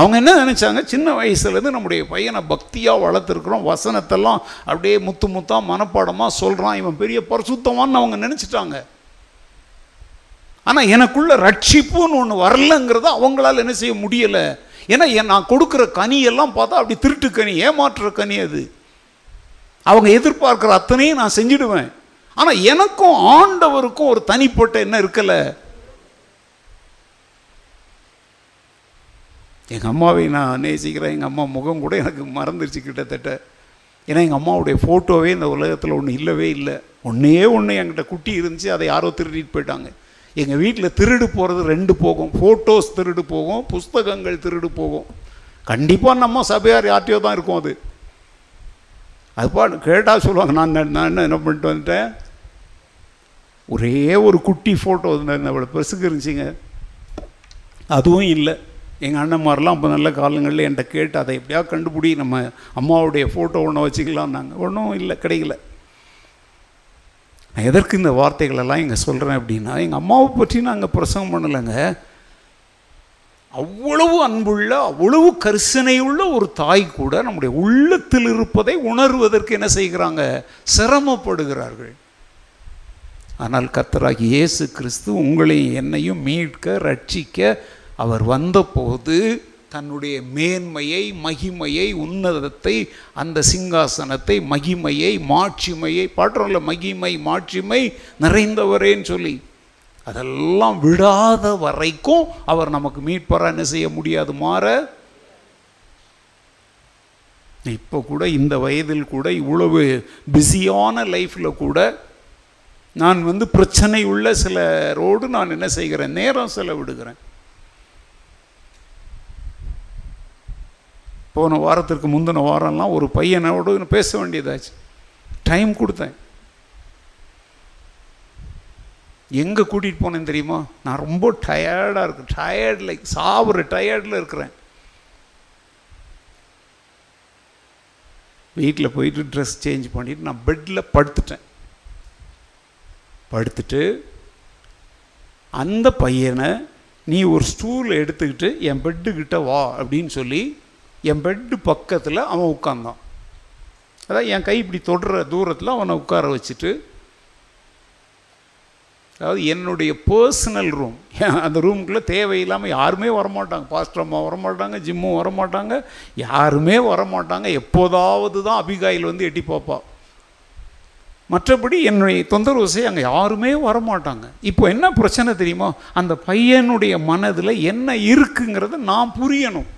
Speaker 1: அவங்க என்ன நினச்சாங்க? சின்ன வயசுலேருந்து நம்முடைய பையனை பக்தியாக வளர்த்துருக்குறோம். வசனத்தெல்லாம் அப்படியே முத்து முத்தாக மனப்பாடமாக சொல்கிறான் இவன் பெரிய பரிசுத்தமான்னு அவங்க நினச்சிட்டாங்க. ஆனால் எனக்குள்ள ரட்சிப்புன்னு ஒன்று வரலங்கிறத அவங்களால என்ன செய்ய முடியலை. ஏன்னா நான் கொடுக்குற கனியெல்லாம் பார்த்தா அப்படி திருட்டு கனி ஏமாற்றுற கனி அது. அவங்க எதிர்பார்க்குற அத்தனையும் நான் செஞ்சிடுவேன். ஆனால் எனக்கும் ஆண்டவருக்கும் ஒரு தனிப்பட்ட என்ன இருக்கலை. எங்கள் அம்மாவை நான் நேசிக்கிறேன். எங்கள் அம்மா முகம் கூட எனக்கு மறந்துருச்சு கிட்டத்தட்ட. ஏன்னா எங்கள் அம்மாவுடைய ஃபோட்டோவே இந்த உலகத்தில் ஒன்று இல்லவே இல்லை. ஒன்றே ஒன்று என்கிட்ட குட்டி இருந்துச்சு அதை யாரோ திருடிட்டு போயிட்டாங்க. எங்கள் வீட்டில் திருடு போகிறது ரெண்டு போகும். ஃபோட்டோஸ் திருடு போகும் புஸ்தகங்கள் திருடு போகும். கண்டிப்பாக நம்ம சபையார் யார்ட்டையோ தான் இருக்கும் அது. அது பாட்டு கேட்டால் சொல்லுவாங்க நான் நான் என்ன என்ன பண்ணிட்டு வந்துட்டேன்? ஒரே ஒரு குட்டி ஃபோட்டோ அவ்வளோ பெருசுக்கு இருந்துச்சுங்க. அதுவும் இல்லை. எங்கள் அண்ணன்மாரெலாம் அப்போ நல்ல காலங்களில் என்கிட்ட கேட்டு அதை எப்படியா கண்டுபிடி நம்ம அம்மாவுடைய ஃபோட்டோ ஒன்று வச்சுக்கலாம் நாங்கள் ஒன்றும் இல்லை கிடைக்கல. நான் எதற்கு இந்த வார்த்தைகளெல்லாம் இங்கே சொல்கிறேன் அப்படின்னா எங்கள் அம்மாவை பற்றி நாங்கள் பிரசங்கம் பண்ணலைங்க. அவ்வளவு அன்புள்ள அவ்வளவு கரிசனையுள்ள ஒரு தாய் கூட நம்முடைய உள்ளத்தில் இருப்பதை உணர்வதற்கு என்ன செய்கிறாங்க? சிரமப்படுகிறார்கள். ஆனால் கத்தராகி இயேசு கிறிஸ்து உங்களையும் என்னையும் மீட்க ரட்சிக்க அவர் வந்தபோது தன்னுடைய மேன்மையை மகிமையை உன்னதத்தை அந்த சிங்காசனத்தை மகிமையை மாட்சிமையை பாட்டுறோம்ல மகிமை மாட்சிமை நிறைந்தவரேன்னு சொல்லி அதெல்லாம் விடாத வரைக்கும் அவர் நமக்கு மீட்பராக என்ன செய்ய முடியாது மாற. இப்போ கூட இந்த வயதில் கூட இவ்வளவு பிஸியான லைஃப்பில் கூட நான் வந்து பிரச்சனை உள்ள சில ரோடு நான் என்ன செய்கிறேன்? நேரம் செலவிடுகிறேன். போன வாரத்திற்கு முந்தின வாரம்லாம் ஒரு பையனோடு பேச வேண்டியதாச்சு. டைம் கொடுத்தேன். எங்கே கூட்டிகிட்டு போனேன்னு தெரியுமா? நான் ரொம்ப டயர்டாக இருக்கேன். டயர்ட் லைக் சாப்பிட்ற டயர்டில் இருக்கிறேன். வீட்டில் போயிட்டு ட்ரெஸ் சேஞ்ச் பண்ணிவிட்டு நான் பெட்டில் படுத்துட்டேன். படுத்துட்டு அந்த பையனை நீ ஒரு ஸ்டூல் எடுத்துக்கிட்டு என் பெட்டுக்கிட்ட வா அப்படின்னு சொல்லி என் பெட்டு பக்கத்தில் அவன் உட்காந்தான் அதான் என் கை இப்படி தொடுற தூரத்தில் அவனை உட்கார வச்சுட்டு அதாவது என்னுடைய பர்சனல் ரூம் அந்த ரூமுக்குள்ளே தேவையில்லாமல் யாருமே வரமாட்டாங்க. பாஸ்டர் அம்மா வரமாட்டாங்க ஜிம்மும் வரமாட்டாங்க யாருமே வரமாட்டாங்க. எப்போதாவது தான் அபிகாயில் வந்து எட்டி பார்ப்பா. மற்றபடி என்னுடைய தொந்தரவு செய்ய அங்கே யாருமே வரமாட்டாங்க. இப்போ என்ன பிரச்சனை தெரியுமா? அந்த பையனுடைய மனதில் என்ன இருக்குங்கிறத நான் புரியணும்.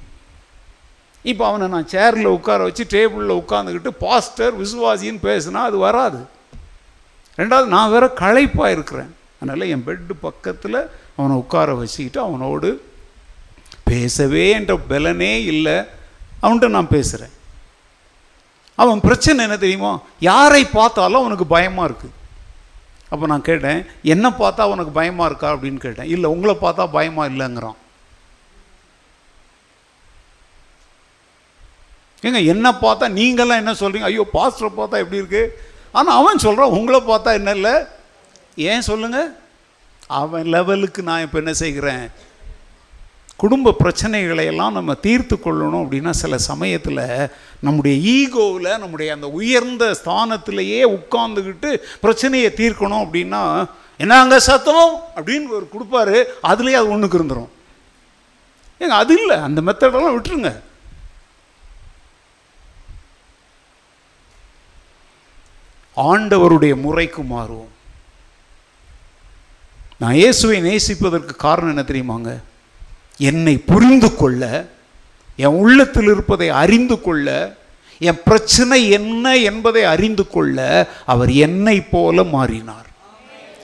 Speaker 1: இப்போ அவனை நான் சேரில் உட்கார வச்சு டேபிளில் உட்காந்துக்கிட்டு பாஸ்டர் விசுவாசின்னு பேசுனா அது வராது. ரெண்டாவது நான் வேற களைப்பாக இருக்கிறேன். அதனால் என் பெட்டு பக்கத்தில் அவனை உட்கார வச்சுக்கிட்டு அவனோடு பேசவே என்ற பலனே இல்லை. அவன்கிட்ட நான் பேசுகிறேன் அவன் பிரச்சனை என்ன தெரியுமா? யாரை பார்த்தாலும் அவனுக்கு பயமாக இருக்குது அப்போ நான் கேட்டேன் என்ன பார்த்தா அவனுக்கு பயமாக இருக்கா? அப்படின்னு கேட்டேன். இல்லை உங்களை பார்த்தா பயமாக இல்லைங்கிறான். ஏங்க என்ன பார்த்தா நீங்கள்லாம் என்ன சொல்கிறீங்க ஐயோ பாஸ்டரை பார்த்தா எப்படி இருக்கு? ஆனால் அவன் சொல்கிறான் உங்களை பார்த்தா என்ன இல்லை? ஏன் சொல்லுங்கள் அவன் லெவலுக்கு நான் இப்போ என்ன செய்கிறேன்? குடும்ப பிரச்சனைகளை எல்லாம் நம்ம தீர்த்து கொள்ளணும் அப்படின்னா சில சமயத்தில் நம்முடைய ஈகோவில் நம்முடைய அந்த உயர்ந்த ஸ்தானத்திலேயே உட்கார்ந்துக்கிட்டு பிரச்சனையை தீர்க்கணும் அப்படின்னா என்னங்க சத்தம்? அப்படின்னு ஒரு கொடுப்பாரு. அதுலேயே அது ஒன்றுக்கு இருந்துடும் ஏங்க அது இல்லை. அந்த மெத்தடெல்லாம் விட்டுருங்க. ஆண்டவருடைய முறைக்கு மாறுவோம். நான் இயேசுவை நேசிப்பதற்கு காரணம் என்ன தெரியுமாங்க? என்னை புரிந்து கொள்ள என் உள்ளத்தில் இருப்பதை அறிந்து கொள்ள என் பிரச்சனை என்ன என்பதை அறிந்து கொள்ள அவர் என்னை போல மாறினார்.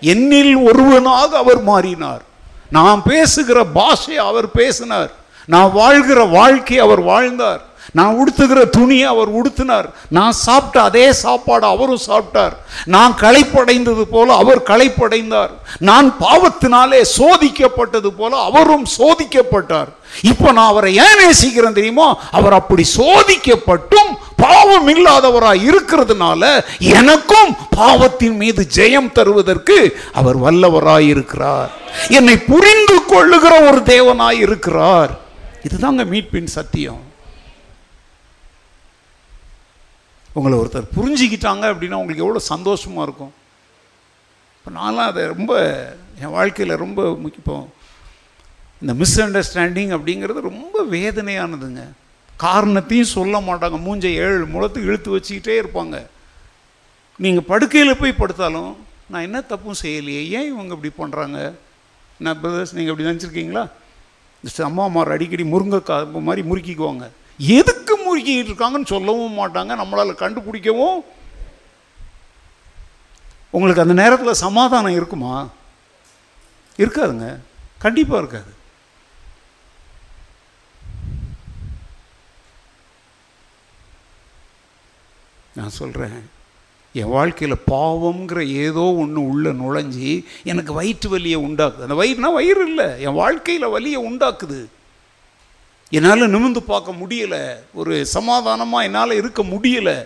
Speaker 1: என்னில் ஒருவனாக அவர் மாறினார். நான் பேசுகிற பாஷை அவர் பேசினார். நான் வாழ்கிற வாழ்க்கை அவர் வாழ்ந்தார். நான் உடுத்துகிற துணியை அவர் உடுத்தினார். நான் சாப்பிட்ட அதே சாப்பாடு அவரும் சாப்பிட்டார். நான் களைப்படைந்தது போல அவர் களைப்படைந்தார். நான் பாவத்தினாலே சோதிக்கப்பட்டது போல அவரும் சோதிக்கப்பட்டார். இப்போ நான் அவரை ஏன் நேசிக்கிறேன் தெரியுமோ? அவர் அப்படி சோதிக்கப்பட்டும் பாவம் இல்லாதவராக இருக்கிறதுனால எனக்கும் பாவத்தின் மீது ஜெயம் தருவதற்கு அவர் வல்லவராய் இருக்கிறார். என்னை புரிந்து கொள்ளுகிற ஒரு தேவனாய் இருக்கிறார். இதுதாங்க மீட்பின் சத்தியம். உங்களை ஒருத்தர் புரிஞ்சிக்கிட்டாங்க அப்படின்னா உங்களுக்கு எவ்வளோ சந்தோஷமாக இருக்கும். இப்போ நான்லாம் அதை ரொம்ப என் வாழ்க்கையில் ரொம்ப முக்கியம் இந்த மிஸ் அண்டர்ஸ்டாண்டிங் அப்படிங்கிறது ரொம்ப வேதனையானதுங்க. காரணத்தையும் சொல்ல மாட்டாங்க. மூஞ்சை ஏழு முளத்துக்கு இழுத்து வச்சுக்கிட்டே இருப்பாங்க. நீங்கள் படுக்கையில் போய் படுத்தாலும் நான் என்ன தப்பும் செய்யலையே ஏன் இவங்க இப்படி பண்ணுறாங்க நான் பிரதர்ஸ் நீங்கள் அப்படி நினச்சிருக்கீங்களா? அம்மா அம்மா அடிக்கடி முருங்கைக்காய் மாதிரி முறுக்கிக்குவாங்க. எதுக்கு முறுக்கிக்கிட்டு இருக்காங்கன்னு சொல்லவும் மாட்டாங்க. நம்மளால் கண்டுபிடிக்கவும் உங்களுக்கு அந்த நேரத்தில் சமாதானம் இருக்குமா? இருக்காதுங்க. கண்டிப்பாக இருக்காது. நான் சொல்கிறேன் என் வாழ்க்கையில் பாவங்கிற ஏதோ ஒன்று உள்ளே நுழைஞ்சி எனக்கு வயிற்று வலியை உண்டாக்குது. அந்த வயிறுனா வயிறு இல்லை. என் வாழ்க்கையில் வலியை உண்டாக்குது. என்னால் நிமிந்து பார்க்க முடியலை. ஒரு சமாதானமாக என்னால் இருக்க முடியலை.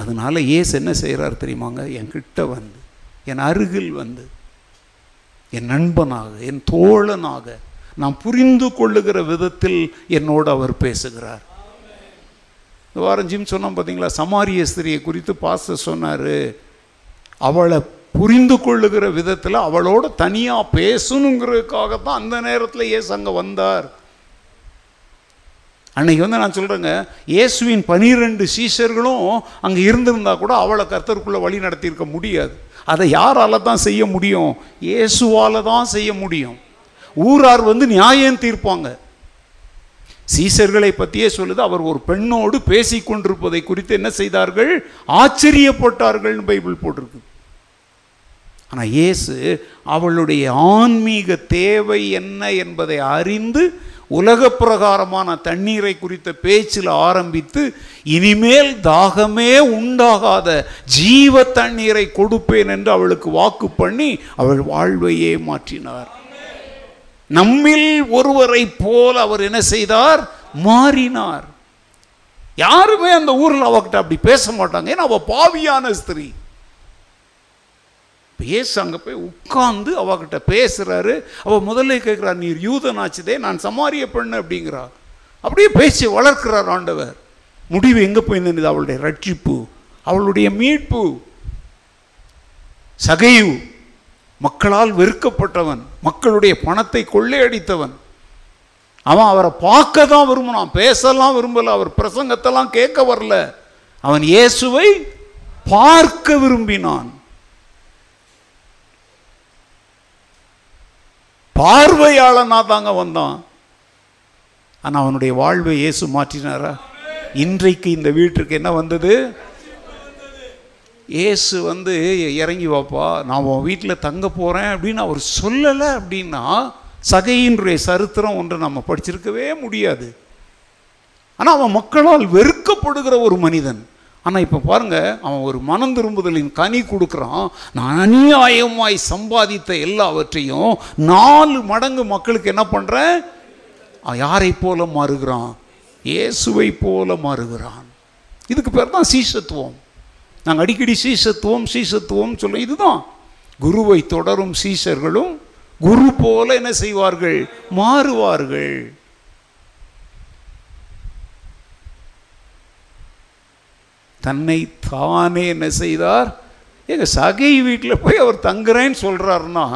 Speaker 1: அதனால் ஏசு என்ன செய்கிறார் தெரியுமாங்க? என்கிட்ட வந்து என் அருகில் வந்து என் நண்பனாக என் தோழனாக நான் புரிந்து கொள்ளுகிற விதத்தில் என்னோடு அவர் பேசுகிறார். இந்த வாரம் ஜிம் சொன்னோம் பார்த்தீங்களா சமாரிய ஸ்திரியை குறித்து பாச சொன்னார். அவளை புரிந்து கொள்ளுகிற விதத்தில் அவளோட தனியாக பேசணுங்கிறதுக்காக தான் அந்த நேரத்தில் ஏசு அங்கே வந்தார். அன்னைக்கு வந்து நான் சொல்கிறேங்க இயேசுவின் பனிரெண்டு சீசர்களும் அங்கே இருந்திருந்தா கூட அவளை கர்த்தருக்குள்ளே வழி நடத்தியிருக்க முடியாது. அதை யாரால தான் செய்ய முடியும்? இயேசுவால தான் செய்ய முடியும். ஊரார் வந்து நியாயம் தீர்ப்பாங்க. சீசர்களை பற்றியே சொல்லுது அவர் ஒரு பெண்ணோடு பேசி கொண்டிருப்பதை குறித்து என்ன செய்தார்கள்? ஆச்சரியப்பட்டார்கள்னு பைபிள் போட்டிருக்கு. ஆனால் இயேசு அவளுடைய ஆன்மீக தேவை என்ன என்பதை அறிந்து உலக பிரகாரமான தண்ணீரை குறித்த பேச்சில் ஆரம்பித்து இனிமேல் தாகமே உண்டாகாத ஜீவ தண்ணீரை கொடுப்பேன் என்று அவளுக்கு வாக்கு பண்ணி அவள் வாழ்வையே மாற்றினார். நம்மில் ஒருவரை போல் அவர் என்ன செய்தார்? மாறினார். யாருமே அந்த ஊரில் அவகிட்ட அப்படி பேச மாட்டாங்க. ஏன்னா அவ பாவியான ஸ்திரீ. பேச அங்கே போய் உட்கார்ந்து அவகிட்ட பேசுறாரு. அவ முதல்ல கேட்குறா நீர் யூதனாச்சுதே நான் சமாரிய பெண்ணு அப்படிங்கிறா. அப்படியே பேசி வளர்க்கிறார் ஆண்டவர். முடிவு எங்கே போய் நின்றுது அவளுடைய ரட்சிப்பு அவளுடைய மீட்பு. சகையு மக்களால் வெறுக்கப்பட்டவன் மக்களுடைய பணத்தை கொள்ளையடித்தவன். அவன் அவரை பார்க்க தான் விரும்பினான் பேசலாம் விரும்பலை அவர் பிரசங்கத்தெல்லாம் கேட்க வரல. அவன் இயேசுவை பார்க்க விரும்பினான். பார்வையாளனாக தாங்க வந்தான். ஆனால் அவனுடைய வாழ்வை இயேசு மாற்றினாரா? இன்றைக்கு இந்த வீட்டிற்கு என்ன வந்தது? இயேசு வந்து இறங்கி வாப்பா நான் உன் வீட்டில் தங்க போகிறேன் அப்படின்னு அவர் சொல்லலை அப்படின்னா சகையினுடைய சரித்திரம் ஒன்று நம்ம படிச்சிருக்கவே முடியாது. ஆனால் அவன் மக்களால் வெறுக்கப்படுகிற ஒரு மனிதன். ஆனால் இப்போ பாருங்கள் அவன் ஒரு மனம் திரும்புதலின் கனி கொடுக்குறான். நான் அநியாயமாய் சம்பாதித்த எல்லாவற்றையும் நாலு மடங்கு மக்களுக்கு என்ன பண்ணுறேன் யாரை போல மாறுகிறான்? இயேசுவை போல மாறுகிறான். இதுக்கு பேர் தான் சீசத்துவம் நாங்கள் அடிக்கடி சீசத்துவம் சீசத்துவம் சொல்ல இதுதான். குருவை தொடரும் சீசர்களும் குரு போல என்ன செய்வார்கள்? மாறுவார்கள். தன்னை தானே என்ன செய்தார்? எங்கள் சகை வீட்டில் போய் அவர் தங்குறேன்னு சொல்கிறாருன்னா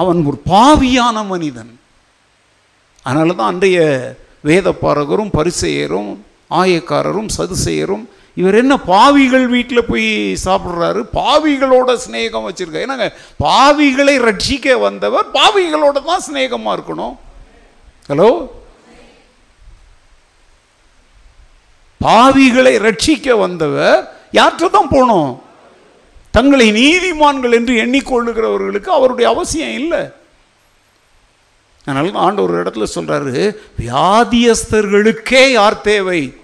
Speaker 1: அவன் ஒரு பாவியான மனிதன். அதனால தான் அன்றைய வேதப்பாரகரும் பரிசெயரும் ஆயக்காரரும் சதுசெயரும் இவர் என்ன பாவிகள் வீட்டில் போய் சாப்பிட்றாரு? பாவிகளோட சிநேகம் வச்சுருக்காரு. ஏன்னாங்க பாவிகளை ரட்சிக்க வந்தவர் பாவிகளோட தான் சிநேகமாக இருக்கணும்? ஹலோ பாவிகளை ரட்சிக்க வந்தவர் யார்கிட்ட தான் போனோம்? தங்களை நீதிமான்கள் என்று எண்ணிக்கொள்ளுகிறவர்களுக்கு அவருடைய அவசியம் இல்லை. அதனால தான் ஒரு இடத்துல சொல்றாரு வியாதியஸ்தர்களுக்கே யார் தேவை?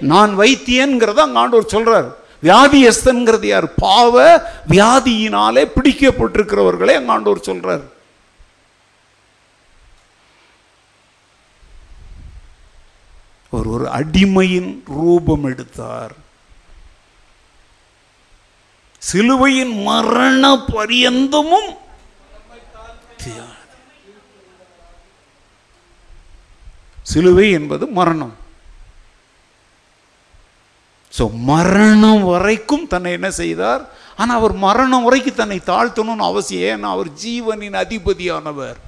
Speaker 1: நான் வைத்தியன்கிறத அங்க ஆண்டவர் சொல்றார். வியாதியஸ்தன்கிறது யார்? பாவ வியாதியினாலே பிடிக்கப்பட்டிருக்கிறவர்களே அங்க ஆண்டவர் சொல்றார். ஒரு ஒரு அடிமையின் ரூபம் எடுத்தார். சிலுவையின் மரண பரியந்தமும் சிலுவை என்பது மரணம். ஸோ மரணம் வரைக்கும் தன்னை என்ன செய்தார்? ஆனால் அவர் மரணம் வரைக்கும் தன்னை தாழ்த்தணும்னு அவசியம் ஏன்னா அவர் ஜீவனின் அதிபதியானவர்.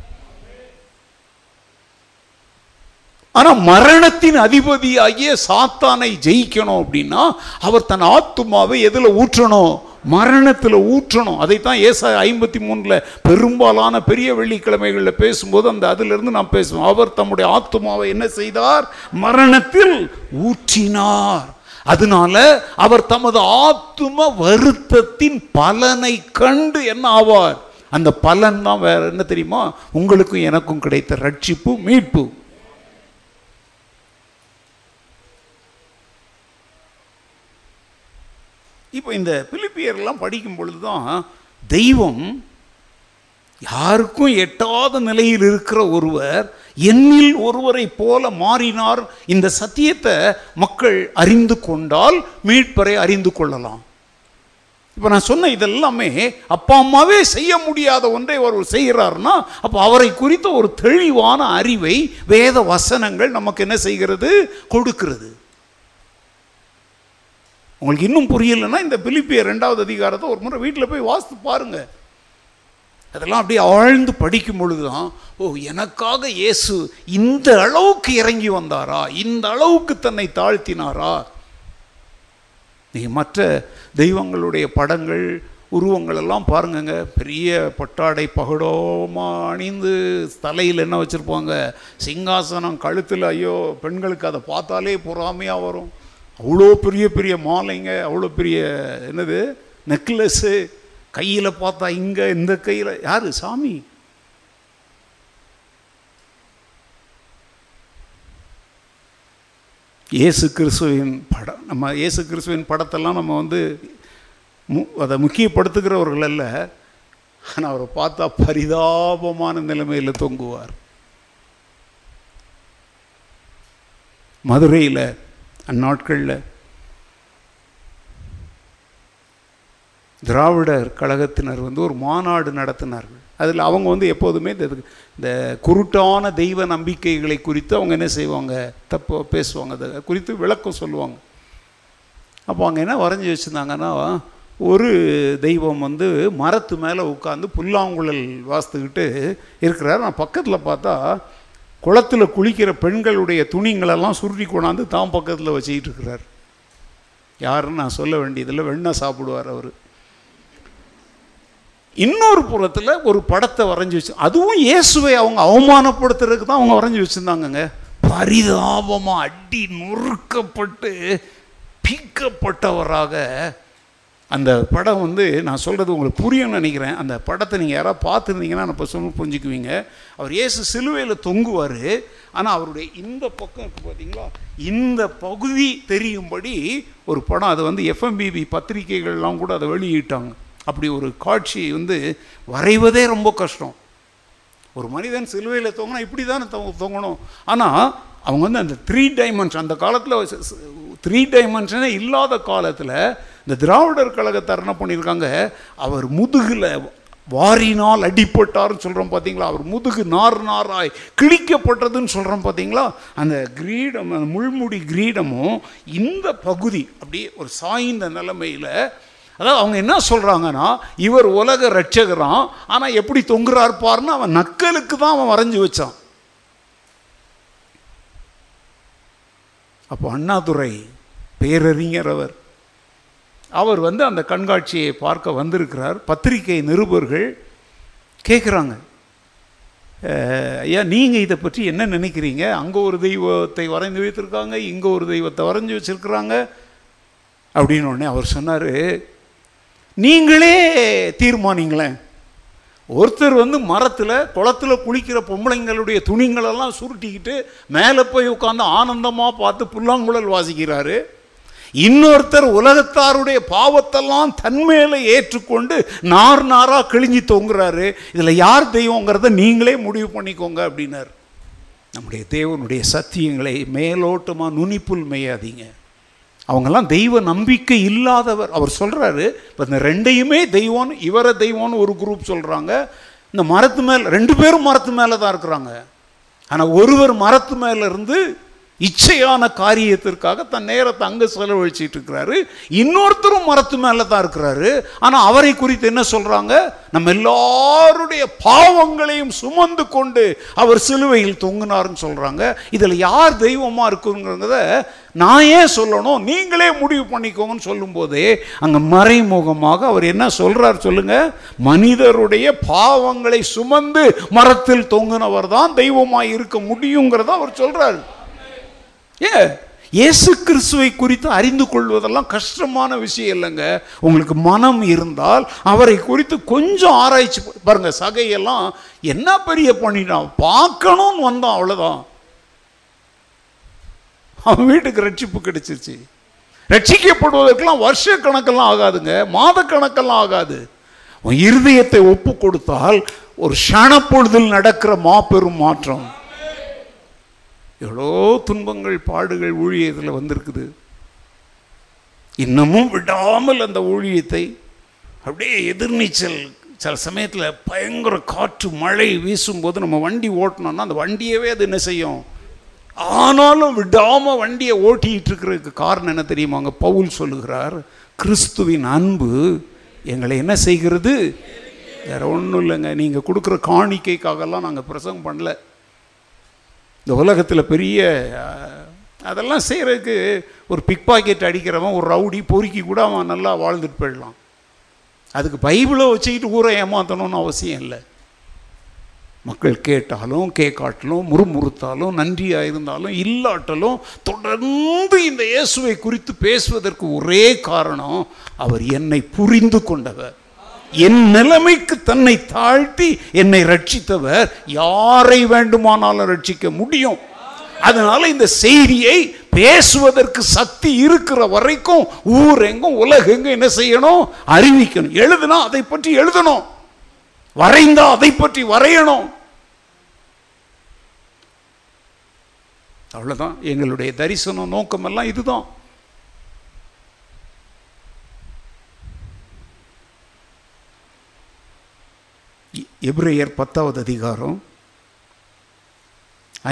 Speaker 1: ஆனால் மரணத்தின் அதிபதியாகிய சாத்தானை ஜெயிக்கணும் அப்படின்னா அவர் தன் ஆத்துமாவை எதில் ஊற்றணும்? மரணத்தில் ஊற்றணும். அதைத்தான் ஏசா ஐம்பத்தி மூணில் பெரும்பாலான பெரிய வெள்ளிக்கிழமைகளில் பேசும்போது அந்த அதிலிருந்து நாம் பேசுவோம். அவர் தம்முடைய ஆத்துமாவை என்ன செய்தார்? மரணத்தில் ஊற்றினார். அதனால அவர் தமது ஆத்தும வருத்தத்தின் பலனை கண்டு என்ன ஆவார்? அந்த பலன் தான் வேற என்ன தெரியுமா? உங்களுக்கும் எனக்கும் கிடைத்த ரட்சிப்பு மீட்பு. இப்போ இந்த பிலிப்பியர்லாம் படிக்கும் பொழுது தான் தெய்வம் யாருக்கும் எட்டாத நிலையில் இருக்கிற ஒருவர் என்னில் ஒருவரை போல மாறினார் இந்த சத்தியத்தை மக்கள் அறிந்து கொண்டால் மீட்பரை அறிந்து கொள்ளலாம். இப்போ நான் சொன்ன இதெல்லாமே அப்பா அம்மாவே செய்ய முடியாத ஒன்றை அவர் செய்கிறார்னா அப்போ அவரை குறித்த ஒரு தெளிவான அறிவை வேத வசனங்கள் நமக்கு என்ன செய்கிறது? கொடுக்கிறது. உங்களுக்கு இன்னும் புரியலைன்னா இந்த பிலிப்பிய ரெண்டாவது அதிகாரத்தை ஒரு முறை வீட்டில் போய் வாசித்து பாருங்கள் அதெல்லாம் அப்படியே ஆழ்ந்து படிக்கும் பொழுது தான் ஓ எனக்காக இயேசு இந்த அளவுக்கு இறங்கி வந்தாரா? இந்த அளவுக்கு தன்னை தாழ்த்தினாரா? நீங்கள் மற்ற தெய்வங்களுடைய படங்கள் உருவங்கள் எல்லாம் பாருங்கங்க. பெரிய பட்டாடை பகடோமாக அணிந்து தலையில் என்ன வச்சுருப்பாங்க? சிங்காசனம் கழுத்தில் ஐயோ பெண்களுக்கு அதை பார்த்தாலே பொறாமையாக வரும். அவ்வளோ பெரிய பெரிய மாலைங்க அவ்வளோ பெரிய என்னது நெக்லஸ்ஸு கையில் பார்த்தா இங்கே இந்த கையில் யார்? சாமி. இயேசு கிறிஸ்துவின் படம் நம்ம இயேசு கிறிஸ்துவின் படத்தெல்லாம் நம்ம வந்து மு அதை முக்கியப்படுத்துகிறவர்கள் அல்ல. ஆனால் அவரை பார்த்தா பரிதாபமான நிலைமையில் தொங்குவார். மதுரையில் அந்நாட்களில் திராவிடர் கழகத்தினர் வந்து ஒரு மாநாடு நடத்தினார்கள். அதில் அவங்க வந்து எப்போதுமே இந்த இந்த குருட்டான தெய்வ நம்பிக்கைகளை குறித்து அவங்க என்ன செய்வாங்க? தப்பு பேசுவாங்க. அதை குறித்து விளக்கம் சொல்லுவாங்க. அப்போ அங்கே என்ன வரைஞ்சி வச்சுருந்தாங்கன்னா ஒரு தெய்வம் வந்து மரத்து மேலே உட்காந்து புல்லாங்குழல் வாசித்துக்கிட்டு இருக்கிறார். நான் பக்கத்தில் பார்த்தா குளத்தில் குளிக்கிற பெண்களுடைய துணிங்களெல்லாம் சுருட்டி கொண்டாந்து தான் பக்கத்தில் வச்சுக்கிட்டு இருக்கிறார். யாருன்னு நான் சொல்ல வேண்டியதில்லை வெண்ண சாப்பிடுவார் அவர். இன்னொரு புறத்தில் ஒரு படத்தை வரைஞ்சி வச்சு அதுவும் இயேசுவை அவங்க அவமானப்படுத்துறதுக்கு தான் அவங்க வரைஞ்சி வச்சுருந்தாங்கங்க. பரிதாபமாக அடி நொறுக்கப்பட்டு பீக்கப்பட்டவராக அந்த படம் வந்து நான் சொல்கிறது உங்களுக்கு புரியும்னு நினைக்கிறேன். அந்த படத்தை நீங்கள் யாராவது பார்த்துருந்தீங்கன்னா நான் இப்போ சொல்ல புரிஞ்சுக்குவீங்க. அவர் இயேசு சிலுவையில் தொங்குவார். ஆனால் அவருடைய இந்த பக்கம் இப்போ பார்த்தீங்களா இந்த பகுதி தெரியும்படி ஒரு படம். அதை வந்து எஃப்எம்பிபி பத்திரிகைகள்லாம் கூட அதை வெளியிட்டாங்க. அப்படி ஒரு காட்சி வந்து வரைவதே ரொம்ப கஷ்டம். ஒரு மனிதன் சிலுவையில் தொங்கினா இப்படி தானே தொங்கணும். ஆனால் அவங்க வந்து அந்த த்ரீ டைமென்ஷன் அந்த காலத்தில் த்ரீ டைமென்ஷனே இல்லாத காலத்தில் இந்த திராவிடர் கழகத்தார் என்ன பண்ணியிருக்காங்க. அவர் முதுகில் வாரினால் அடிப்பட்டார்னு சொல்கிறோம் பார்த்தீங்களா அவர் முதுகு நார் நாராய் கிழிக்கப்பட்டதுன்னு சொல்கிறோம் பார்த்தீங்களா அந்த கிரீடம் அந்த முள்முடி கிரீடமும் இந்த பகுதி அப்படியே ஒரு சாய்ந்த நிலைமையில் அதாவது அவங்க என்ன சொல்கிறாங்கன்னா இவர் உலக ரட்சகரான் ஆனால் எப்படி தொங்குறார் பாருன்னு அவன் நக்கலுக்கு தான் அவன் வரைஞ்சி வச்சான். அப்போ அண்ணாதுரை பேரறிஞர் அவர். அவர் வந்து அந்த கண்காட்சியை பார்க்க வந்திருக்கிறார். பத்திரிகை நிருபர்கள் கேட்குறாங்க ஐயா நீங்கள் இதை பற்றி என்ன நினைக்கிறீங்க? அங்கே ஒரு தெய்வத்தை வரைந்து வைத்திருக்காங்க இங்கே ஒரு தெய்வத்தை வரைஞ்சி வச்சுருக்குறாங்க. அப்படின்னு உடனே அவர் சொன்னார் நீங்களே தீர்மானிங்களேன் ஒருத்தர் வந்து மரத்தில் குளத்தில் குளிக்கிற பொம்பளைங்களுடைய துணிங்களெல்லாம் சுருட்டிக்கிட்டு மேலே போய் உட்காந்து ஆனந்தமாக பார்த்து புல்லாங்குழல் வாசிக்கிறாரு. இன்னொருத்தர் உலகத்தாருடைய பாவத்தெல்லாம் தன்மையில ஏற்றுக்கொண்டு நார் நாராக கிழிஞ்சி தொங்குறாரு. இதில் யார் தெய்வங்கிறத நீங்களே முடிவு பண்ணிக்கோங்க அப்படின்னார். நம்முடைய தேவனுடைய சத்தியங்களை மேலோட்டமாக நுனிப்புல் மேயாதீங்க. அவங்கெல்லாம் தெய்வ நம்பிக்கை இல்லாதவர். அவர் சொல்கிறாரு இப்போ இந்த ரெண்டையுமே தெய்வம்னு இவரை தெய்வம்னு ஒரு குரூப் சொல்கிறாங்க இந்த மரத்து மேலே ரெண்டு பேரும் மரத்து மேலே தான் இருக்கிறாங்க. ஆனால் ஒருவர் மரத்து மேலே இருந்து இச்சையான காரியத்திற்காக தன் நேரத்தை அங்கே செலவழிச்சிட்டு இருக்கிறாரு. இன்னொருத்தரும் மரத்து மேலே தான் இருக்கிறாரு. ஆனால் அவரை குறித்து என்ன சொல்கிறாங்க நம்ம எல்லாருடைய பாவங்களையும் சுமந்து கொண்டு அவர் சிலுவையில் தொங்கினார்னு சொல்கிறாங்க இதில் யார் தெய்வமாக இருக்குங்கிறத நான் ஏன் சொல்லணும்? நீங்களே முடிவு பண்ணிக்கோங்கன்னு சொல்லும்போதே அங்கே மறைமுகமாக அவர் என்ன சொல்கிறார் சொல்லுங்க? மனிதருடைய பாவங்களை சுமந்து மரத்தில் தொங்கினவர் தான் தெய்வமாக இருக்க முடியுங்கிறத அவர் சொல்கிறார் ஏ இயேசு கிறிஸ்துவை குறித்து அறிந்து கொள்வதெல்லாம் கஷ்டமான விஷயம் இல்லைங்க. உங்களுக்கு மனம் இருந்தால் அவரை குறித்து கொஞ்சம் ஆராய்ச்சி பாருங்க சகையெல்லாம் என்ன பெரிய பண்ணிட்டான் பார்க்கணும்னு வந்தான் அவ்வளோதான் அவன் வீட்டுக்கு ரட்சிப்பு கிடைச்சிருச்சு. ரட்சிக்கப்படுவதற்கெல்லாம் வருஷ கணக்கெல்லாம் ஆகாதுங்க மாத கணக்கெல்லாம் ஆகாது இருதயத்தை ஒப்பு கொடுத்தால் ஒரு ஷணப்பொழுதில் நடக்கிற மாபெரும் மாற்றம். எவ்வளோ துன்பங்கள் பாடுகள் ஊழியத்தில் வந்திருக்குது. இன்னமும் விடாமல் அந்த ஊழியத்தை அப்படியே எதிர்நீச்சல் சில சமயத்தில் பயங்கர காற்று மழை வீசும்போது நம்ம வண்டி ஓட்டினோம்னா அந்த வண்டியவே அது என்ன செய்யும்? ஆனாலும் விடாமல் வண்டியை ஓட்டிகிட்டு இருக்கிறதுக்கு காரணம் என்ன தெரியுமாங்க பவுல் சொல்லுகிறார் கிறிஸ்துவின் அன்பு எங்களை என்ன செய்கிறது? வேற ஒன்றும் இல்லைங்க. நீங்கள் கொடுக்குற காணிக்கைக்காகலாம் நாங்கள் பிரசங்கம் பண்ணல. இந்த உலகத்தில் பெரிய அதெல்லாம் செய்கிறதுக்கு ஒரு பிக் பாக்கெட் அடிக்கிறவன் ஒரு ரவுடி பொறுக்கி கூட அவன் நல்லா வாழ்ந்துட்டு போயிடலாம். அதுக்கு பைபிளை வச்சுக்கிட்டு ஊரை ஏமாற்றணும்னு அவசியம் இல்லை. மக்கள் கேட்டாலும் கேட்காட்டலும் முறுமுறுத்தாலும் நன்றியாக இருந்தாலும் இல்லாட்டலும் தொடர்ந்து இந்த இயேசுவை குறித்து பேசுவதற்கு ஒரே காரணம் அவர் என்னை புரிந்து கொண்டவர். என் நிலைமைக்கு தன்னை தாழ்த்தி என்னை ரட்சித்தவர் யாரை வேண்டுமானாலும் ரட்சிக்க முடியும். அதனால இந்த செய்தியை பேசுவதற்கு சக்தி இருக்கிற வரைக்கும் ஊர் எங்கும் உலகெங்கும் என்ன செய்யணும்? அறிவிக்கணும். எழுதுனா அதை பற்றி எழுதணும். வரைந்தா அதை பற்றி வரையணும். அவ்வளவுதான். எங்களுடைய தரிசனம் நோக்கமெல்லாம் இதுதான். எப்ரேயர் பத்தாவது அதிகாரம்.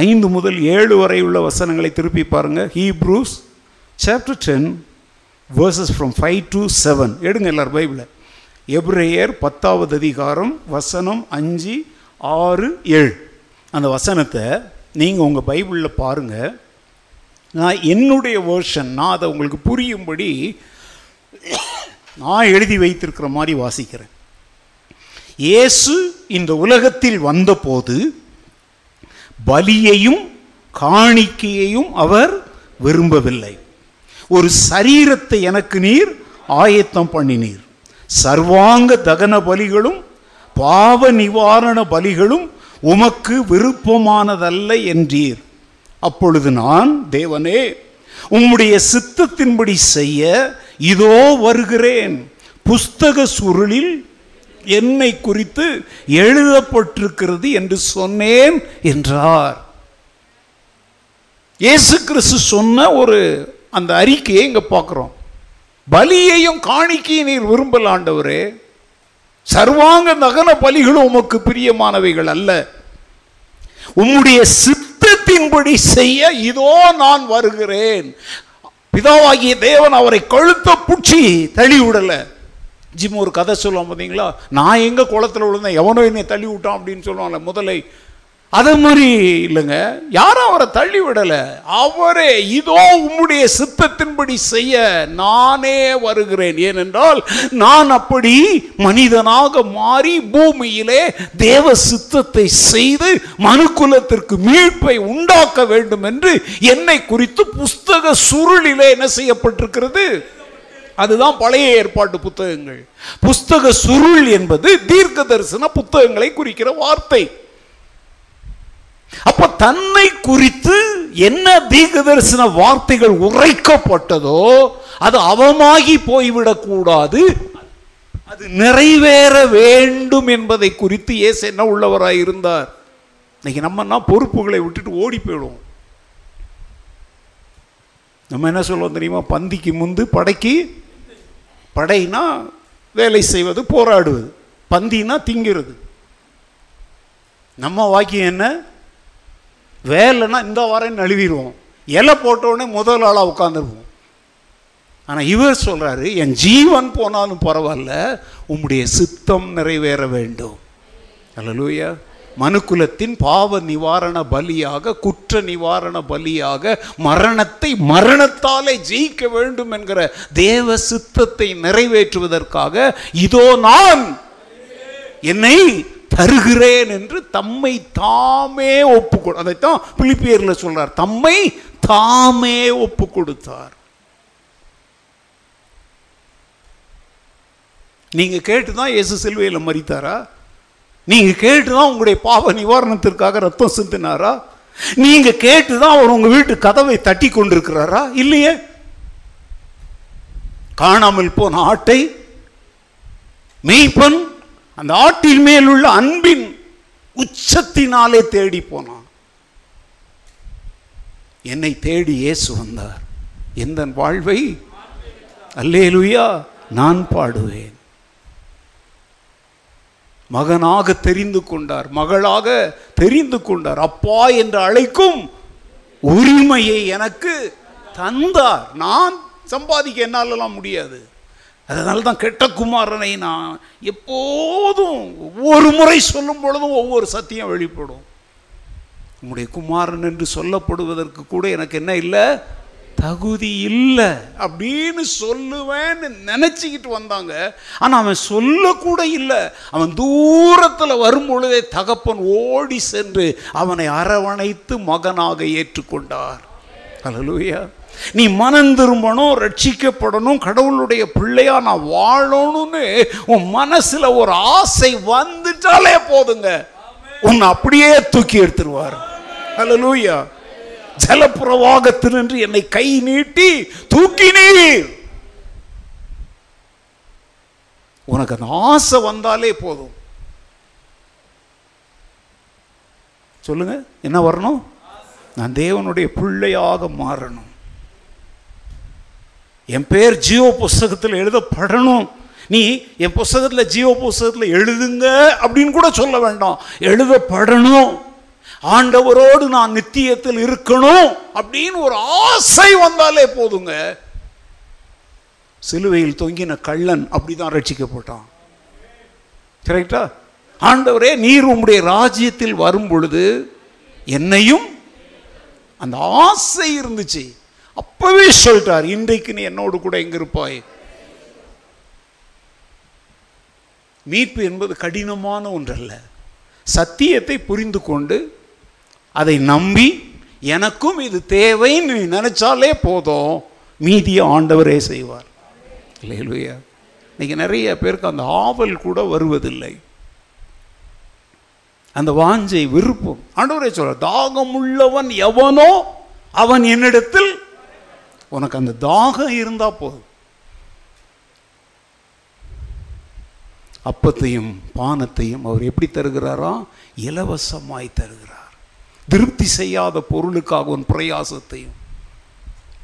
Speaker 1: ஐந்து முதல் ஏழு வரை உள்ள வசனங்களை திருப்பி பாருங்கள் Hebrews chapter ten verses from five to seven எடுங்க எல்லாரும் பைபிளை. எப்ரேயர் பத்தாவது அதிகாரம் வசனம் அஞ்சு ஆறு ஏழு. அந்த வசனத்தை நீங்கள் உங்கள் பைபிளில் பாருங்கள் நான் என்னுடைய வேர்ஷன் நான் அதை உங்களுக்கு புரியும்படி நான் எழுதி வைத்திருக்கிற மாதிரி வாசிக்கிறேன். இயேசு இந்த உலகத்தில் வந்தபோது பலியையும் காணிக்கையையும் அவர் விரும்பவில்லை. ஒரு சரீரத்தை எனக்கு நீர் ஆயத்தம் பண்ணினீர். சர்வாங்க தகன பலிகளும் பாவ நிவாரண பலிகளும் உமக்கு விருப்பமானதல்ல என்றீர். அப்பொழுது நான் தேவனே உம்முடைய சித்தத்தின்படி செய்ய இதோ வருகிறேன். புஸ்தக சுருளில் என்னை குறித்து எழுதப்பட்டிருக்கிறது என்று சொன்னேன் என்றார். இயேசு கிறிஸ்து சொன்ன ஒரு அந்த அறிக்கையை இங்க பார்க்குறோம். பலியையும் காணிக்கையும் நீர் விரும்பல ஆண்டவரே. சர்வாங்க நகன பலிகளும் உமக்கு பிரியமானவைகள் அல்ல. உம்முடைய சித்தத்தின்படி செய்ய இதோ நான் வருகிறேன். பிதாவாகிய தேவன் அவரை கழுத்த பூச்சி தள்ளி ஜிம் ஒரு கதை சொல்லுவான் பார்த்தீங்களா? நான் எங்க குளத்துல விழுந்தேன் எவனோ என்னை தள்ளி விட்டான் அப்படின்னு சொல்லுவாங்கல்ல முதலை. அது மாதிரி இல்லைங்க. யாரும் அவரை தள்ளி விடலை. அவரே இதோ உம்முடைய சித்தத்தின்படி செய்ய நானே வருகிறேன். ஏனென்றால் நான் அப்படி மனிதனாக மாறி பூமியிலே தேவ சித்தத்தை செய்து மனுக்குலத்திற்கு மீட்பை உண்டாக்க வேண்டும் என்று என்னை குறித்து புஸ்தக சுருளிலே என்ன செய்யப்பட்டிருக்கிறது? அதுதான் பழைய ஏற்பாட்டு புத்தகங்கள். புஸ்தக சுருள் என்பது தீர்க்க தரிசன புத்தகங்களை குறிக்கிற வார்த்தை. அப்ப தன்னை குறித்து என்ன தீர்க்க தரிசன வார்த்தைகள் உரைக்கப்பட்டதோ அது அவமாகி போய்விடக்கூடாது அது நிறைவேற வேண்டும் என்பதை குறித்து இயேசு என்ன உள்ளவராக இருந்தார். இன்னைக்கு நம்மன்னா பொறுப்புகளை விட்டுட்டு ஓடி போயிடுவோம். நம்ம என்ன சொல்லுவோம் தெரியுமா? பந்திக்கு முந்து படைக்கு படைனா வேலை செய்வது போராடுவது. பந்தினா திங்கிறது. நம்ம வாக்கியம் என்ன? வேலைன்னா இந்த வாரம் நழுவிடுவோம் இலை போட்ட முதல் ஆளாக உட்காந்துருவோம் ஆனால் இவர் சொல்கிறாரு என் ஜீவன் போனாலும் பரவாயில்ல உம்முடைய சித்தம் நிறைவேற வேண்டும். அல்லலூயா. மனுக்குலத்தின் பாவ நிவாரண பலியாக குற்ற நிவாரண பலியாக மரணத்தை மரணத்தாலே ஜெயிக்க வேண்டும் என்கிற தேவ சித்தத்தை நிறைவேற்றுவதற்காக இதோ நான் என்னை தருகிறேன் என்று தம்மை தாமே ஒப்பு கொடு அதைத்தான் பிலிப்பியர்ல சொல்றார். தம்மை தாமே ஒப்பு கொடுத்தார் நீங்க கேட்டுதான் இயேசு சிலுவையில் மறித்தாரா நீங்க கேட்டுதான் உங்களுடைய பாவ நிவாரணத்திற்காக ரத்தம் சிந்தினாரா? நீங்க கேட்டுதான் அவர் உங்க வீட்டு கதவை தட்டி கொண்டிருக்கிறாரா? இல்லையே. காணாமல் போன ஆட்டை மெய்ப்பன் அந்த ஆட்டின் மேல் உள்ள அன்பின் உச்சத்தினாலே தேடி போனான். என்னை தேடி இயேசு வந்தார். எந்த வாழ்வை? அல்லேலுயா. நான் பாடுவேன். மகனாக தெரிந்து கொண்டார் மகளாக தெரிந்து கொண்டார். அப்பா என்று அழைக்கும் உரிமையை எனக்கு தந்தார். நான் சம்பாதிக்க என்னாலலாம் முடியாது. அதனால தான் கெட்ட குமாரனை நான் எப்போதும் ஒவ்வொரு முறை சொல்லும் பொழுதும் ஒவ்வொரு சத்தியம் வெளிப்படும். உங்களுடைய குமாரன் என்று சொல்லப்படுவதற்கு கூட எனக்கு என்ன இல்லை? தகுதி இல்லை அப்படின்னு சொல்லுவேன்னு நினச்சிக்கிட்டு வந்தாங்க. ஆனால் அவன் சொல்லக்கூட இல்லை. அவன் தூரத்தில் வரும் பொழுதே தகப்பன் ஓடி சென்று அவனை அரவணைத்து மகனாக ஏற்றுக்கொண்டார். ஹalleluya. நீ மனம் திரும்பணும் ரட்சிக்கப்படணும் கடவுளுடைய பிள்ளையா நான் வாழணும்னு உன் மனசுல ஒரு ஆசை வந்துட்டாலே போதுங்க. உன்னை அப்படியே தூக்கி எடுத்துருவார். ஹalleluya. ஜலப்பிரவாகத்தினின்று என்னை கை நீட்டி தூக்கினீர் உனக்கு அந்த ஆசை வந்தாலே போதும். சொல்லுங்க என்ன வரணும்? நான் தேவனுடைய பிள்ளையாக மாறணும். என் பேர் ஜீவ புஸ்தகத்தில் எழுதப்படணும். நீ என் புஸ்தகத்தில் ஜீவ புஸ்தகத்தில் எழுதுங்க அப்படின்னு கூட சொல்ல வேண்டாம். எழுதப்படணும். ஆண்டவரோடு நான் நித்தியத்தில் இருக்கணும் அப்படின்னு ஒரு ஆசை வந்தாலே போதுங்க. சிலுவையில் தொங்கின கள்ளன் அப்படிதான் ரட்சிக்கப்பட்டான். கரெக்டா ஆண்டவரே நீர் உம்முடைய ராஜ்யத்தில் வரும் பொழுது என்னையும் அந்த ஆசை இருந்துச்சு. அப்பவே சொல்லிட்டார் இன்றைக்கு நீ என்னோடு கூட எங்க இருப்பாய்? மீட்பு என்பது கடினமான ஒன்றல்ல. சத்தியத்தை புரிந்து கொண்டு அதை நம்பி எனக்கும் இது தேவைன்னு நினைச்சாலே போதும். மீதியை ஆண்டவரே செய்வார். இல்லையா இன்னைக்கு நிறைய பேருக்கு அந்த ஆவல் கூட வருவதில்லை. அந்த வாஞ்சை விருப்பம். ஆண்டவரே சொல்ற தாகம் உள்ளவன் எவனோ அவன் என்னிடத்தில் உனக்கு அந்த தாகம் இருந்தா போதும். அப்பத்தையும் பானத்தையும் அவர் எப்படி தருகிறாரா? இலவசமாய் தருகிறார். திருப்தி செய்யாத பொருளுக்காக உன் பிரயாசத்தையும்.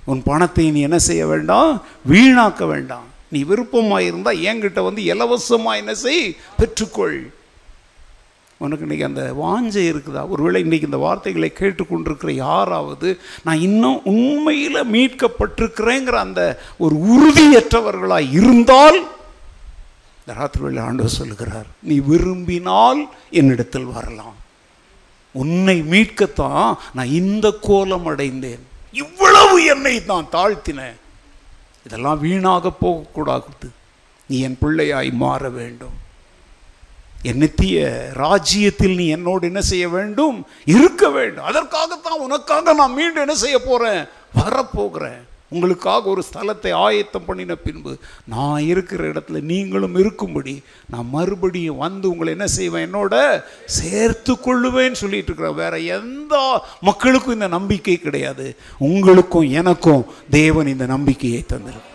Speaker 1: உன் பணத்தை நீ என்ன செய்ய வேண்டாம்? வீணாக்க வேண்டாம். நீ விருப்பமாக இருந்தால் என்கிட்ட வந்து இலவசமாக என்ன செய்? பெற்றுக்கொள். உனக்கு இன்றைக்கி அந்த வாஞ்சை இருக்குதா? ஒருவேளை இன்றைக்கி இந்த வார்த்தைகளை கேட்டுக்கொண்டிருக்கிற யாராவது நான் இன்னும் உண்மையில் மீட்கப்பட்டிருக்கிறேங்கிற அந்த ஒரு உறுதியற்றவர்களாக இருந்தால் இந்த ராத்திரியில் ஆண்டவர் சொல்லுகிறார் நீ விரும்பினால் என்னிடத்தில் வரலாம். உன்னை மீட்கத்தான் நான் இந்த கோலம் அடைந்தேன். இவ்வளவு என்னை நான் தாழ்த்தினேன். இதெல்லாம் வீணாக போகக்கூடாது. நீ என் பிள்ளையாய் மாற வேண்டும். என் நித்திய ராஜ்யத்தில் நீ என்னோடு என்ன செய்ய வேண்டும்? இருக்க வேண்டும். அதற்காகத்தான் உனக்காக நான் மீண்டும் என்ன செய்ய போகிறேன் வரப்போகிறேன். உங்களுக்காக ஒரு ஸ்தலத்தை ஆயத்தம் பண்ணின பின்பு நான் இருக்கிற இடத்துல நீங்களும் இருக்கும்படி நான் மறுபடியும் வந்து உங்களை என்ன செய்வேன்? என்னோட சேர்த்து கொள்ளுவேன்னு சொல்லிட்டு இருக்கிறேன் வேற எந்த மக்களுக்கும் இந்த நம்பிக்கை கிடையாது. உங்களுக்கும் எனக்கும் தேவன் இந்த நம்பிக்கையை தந்திருக்கும்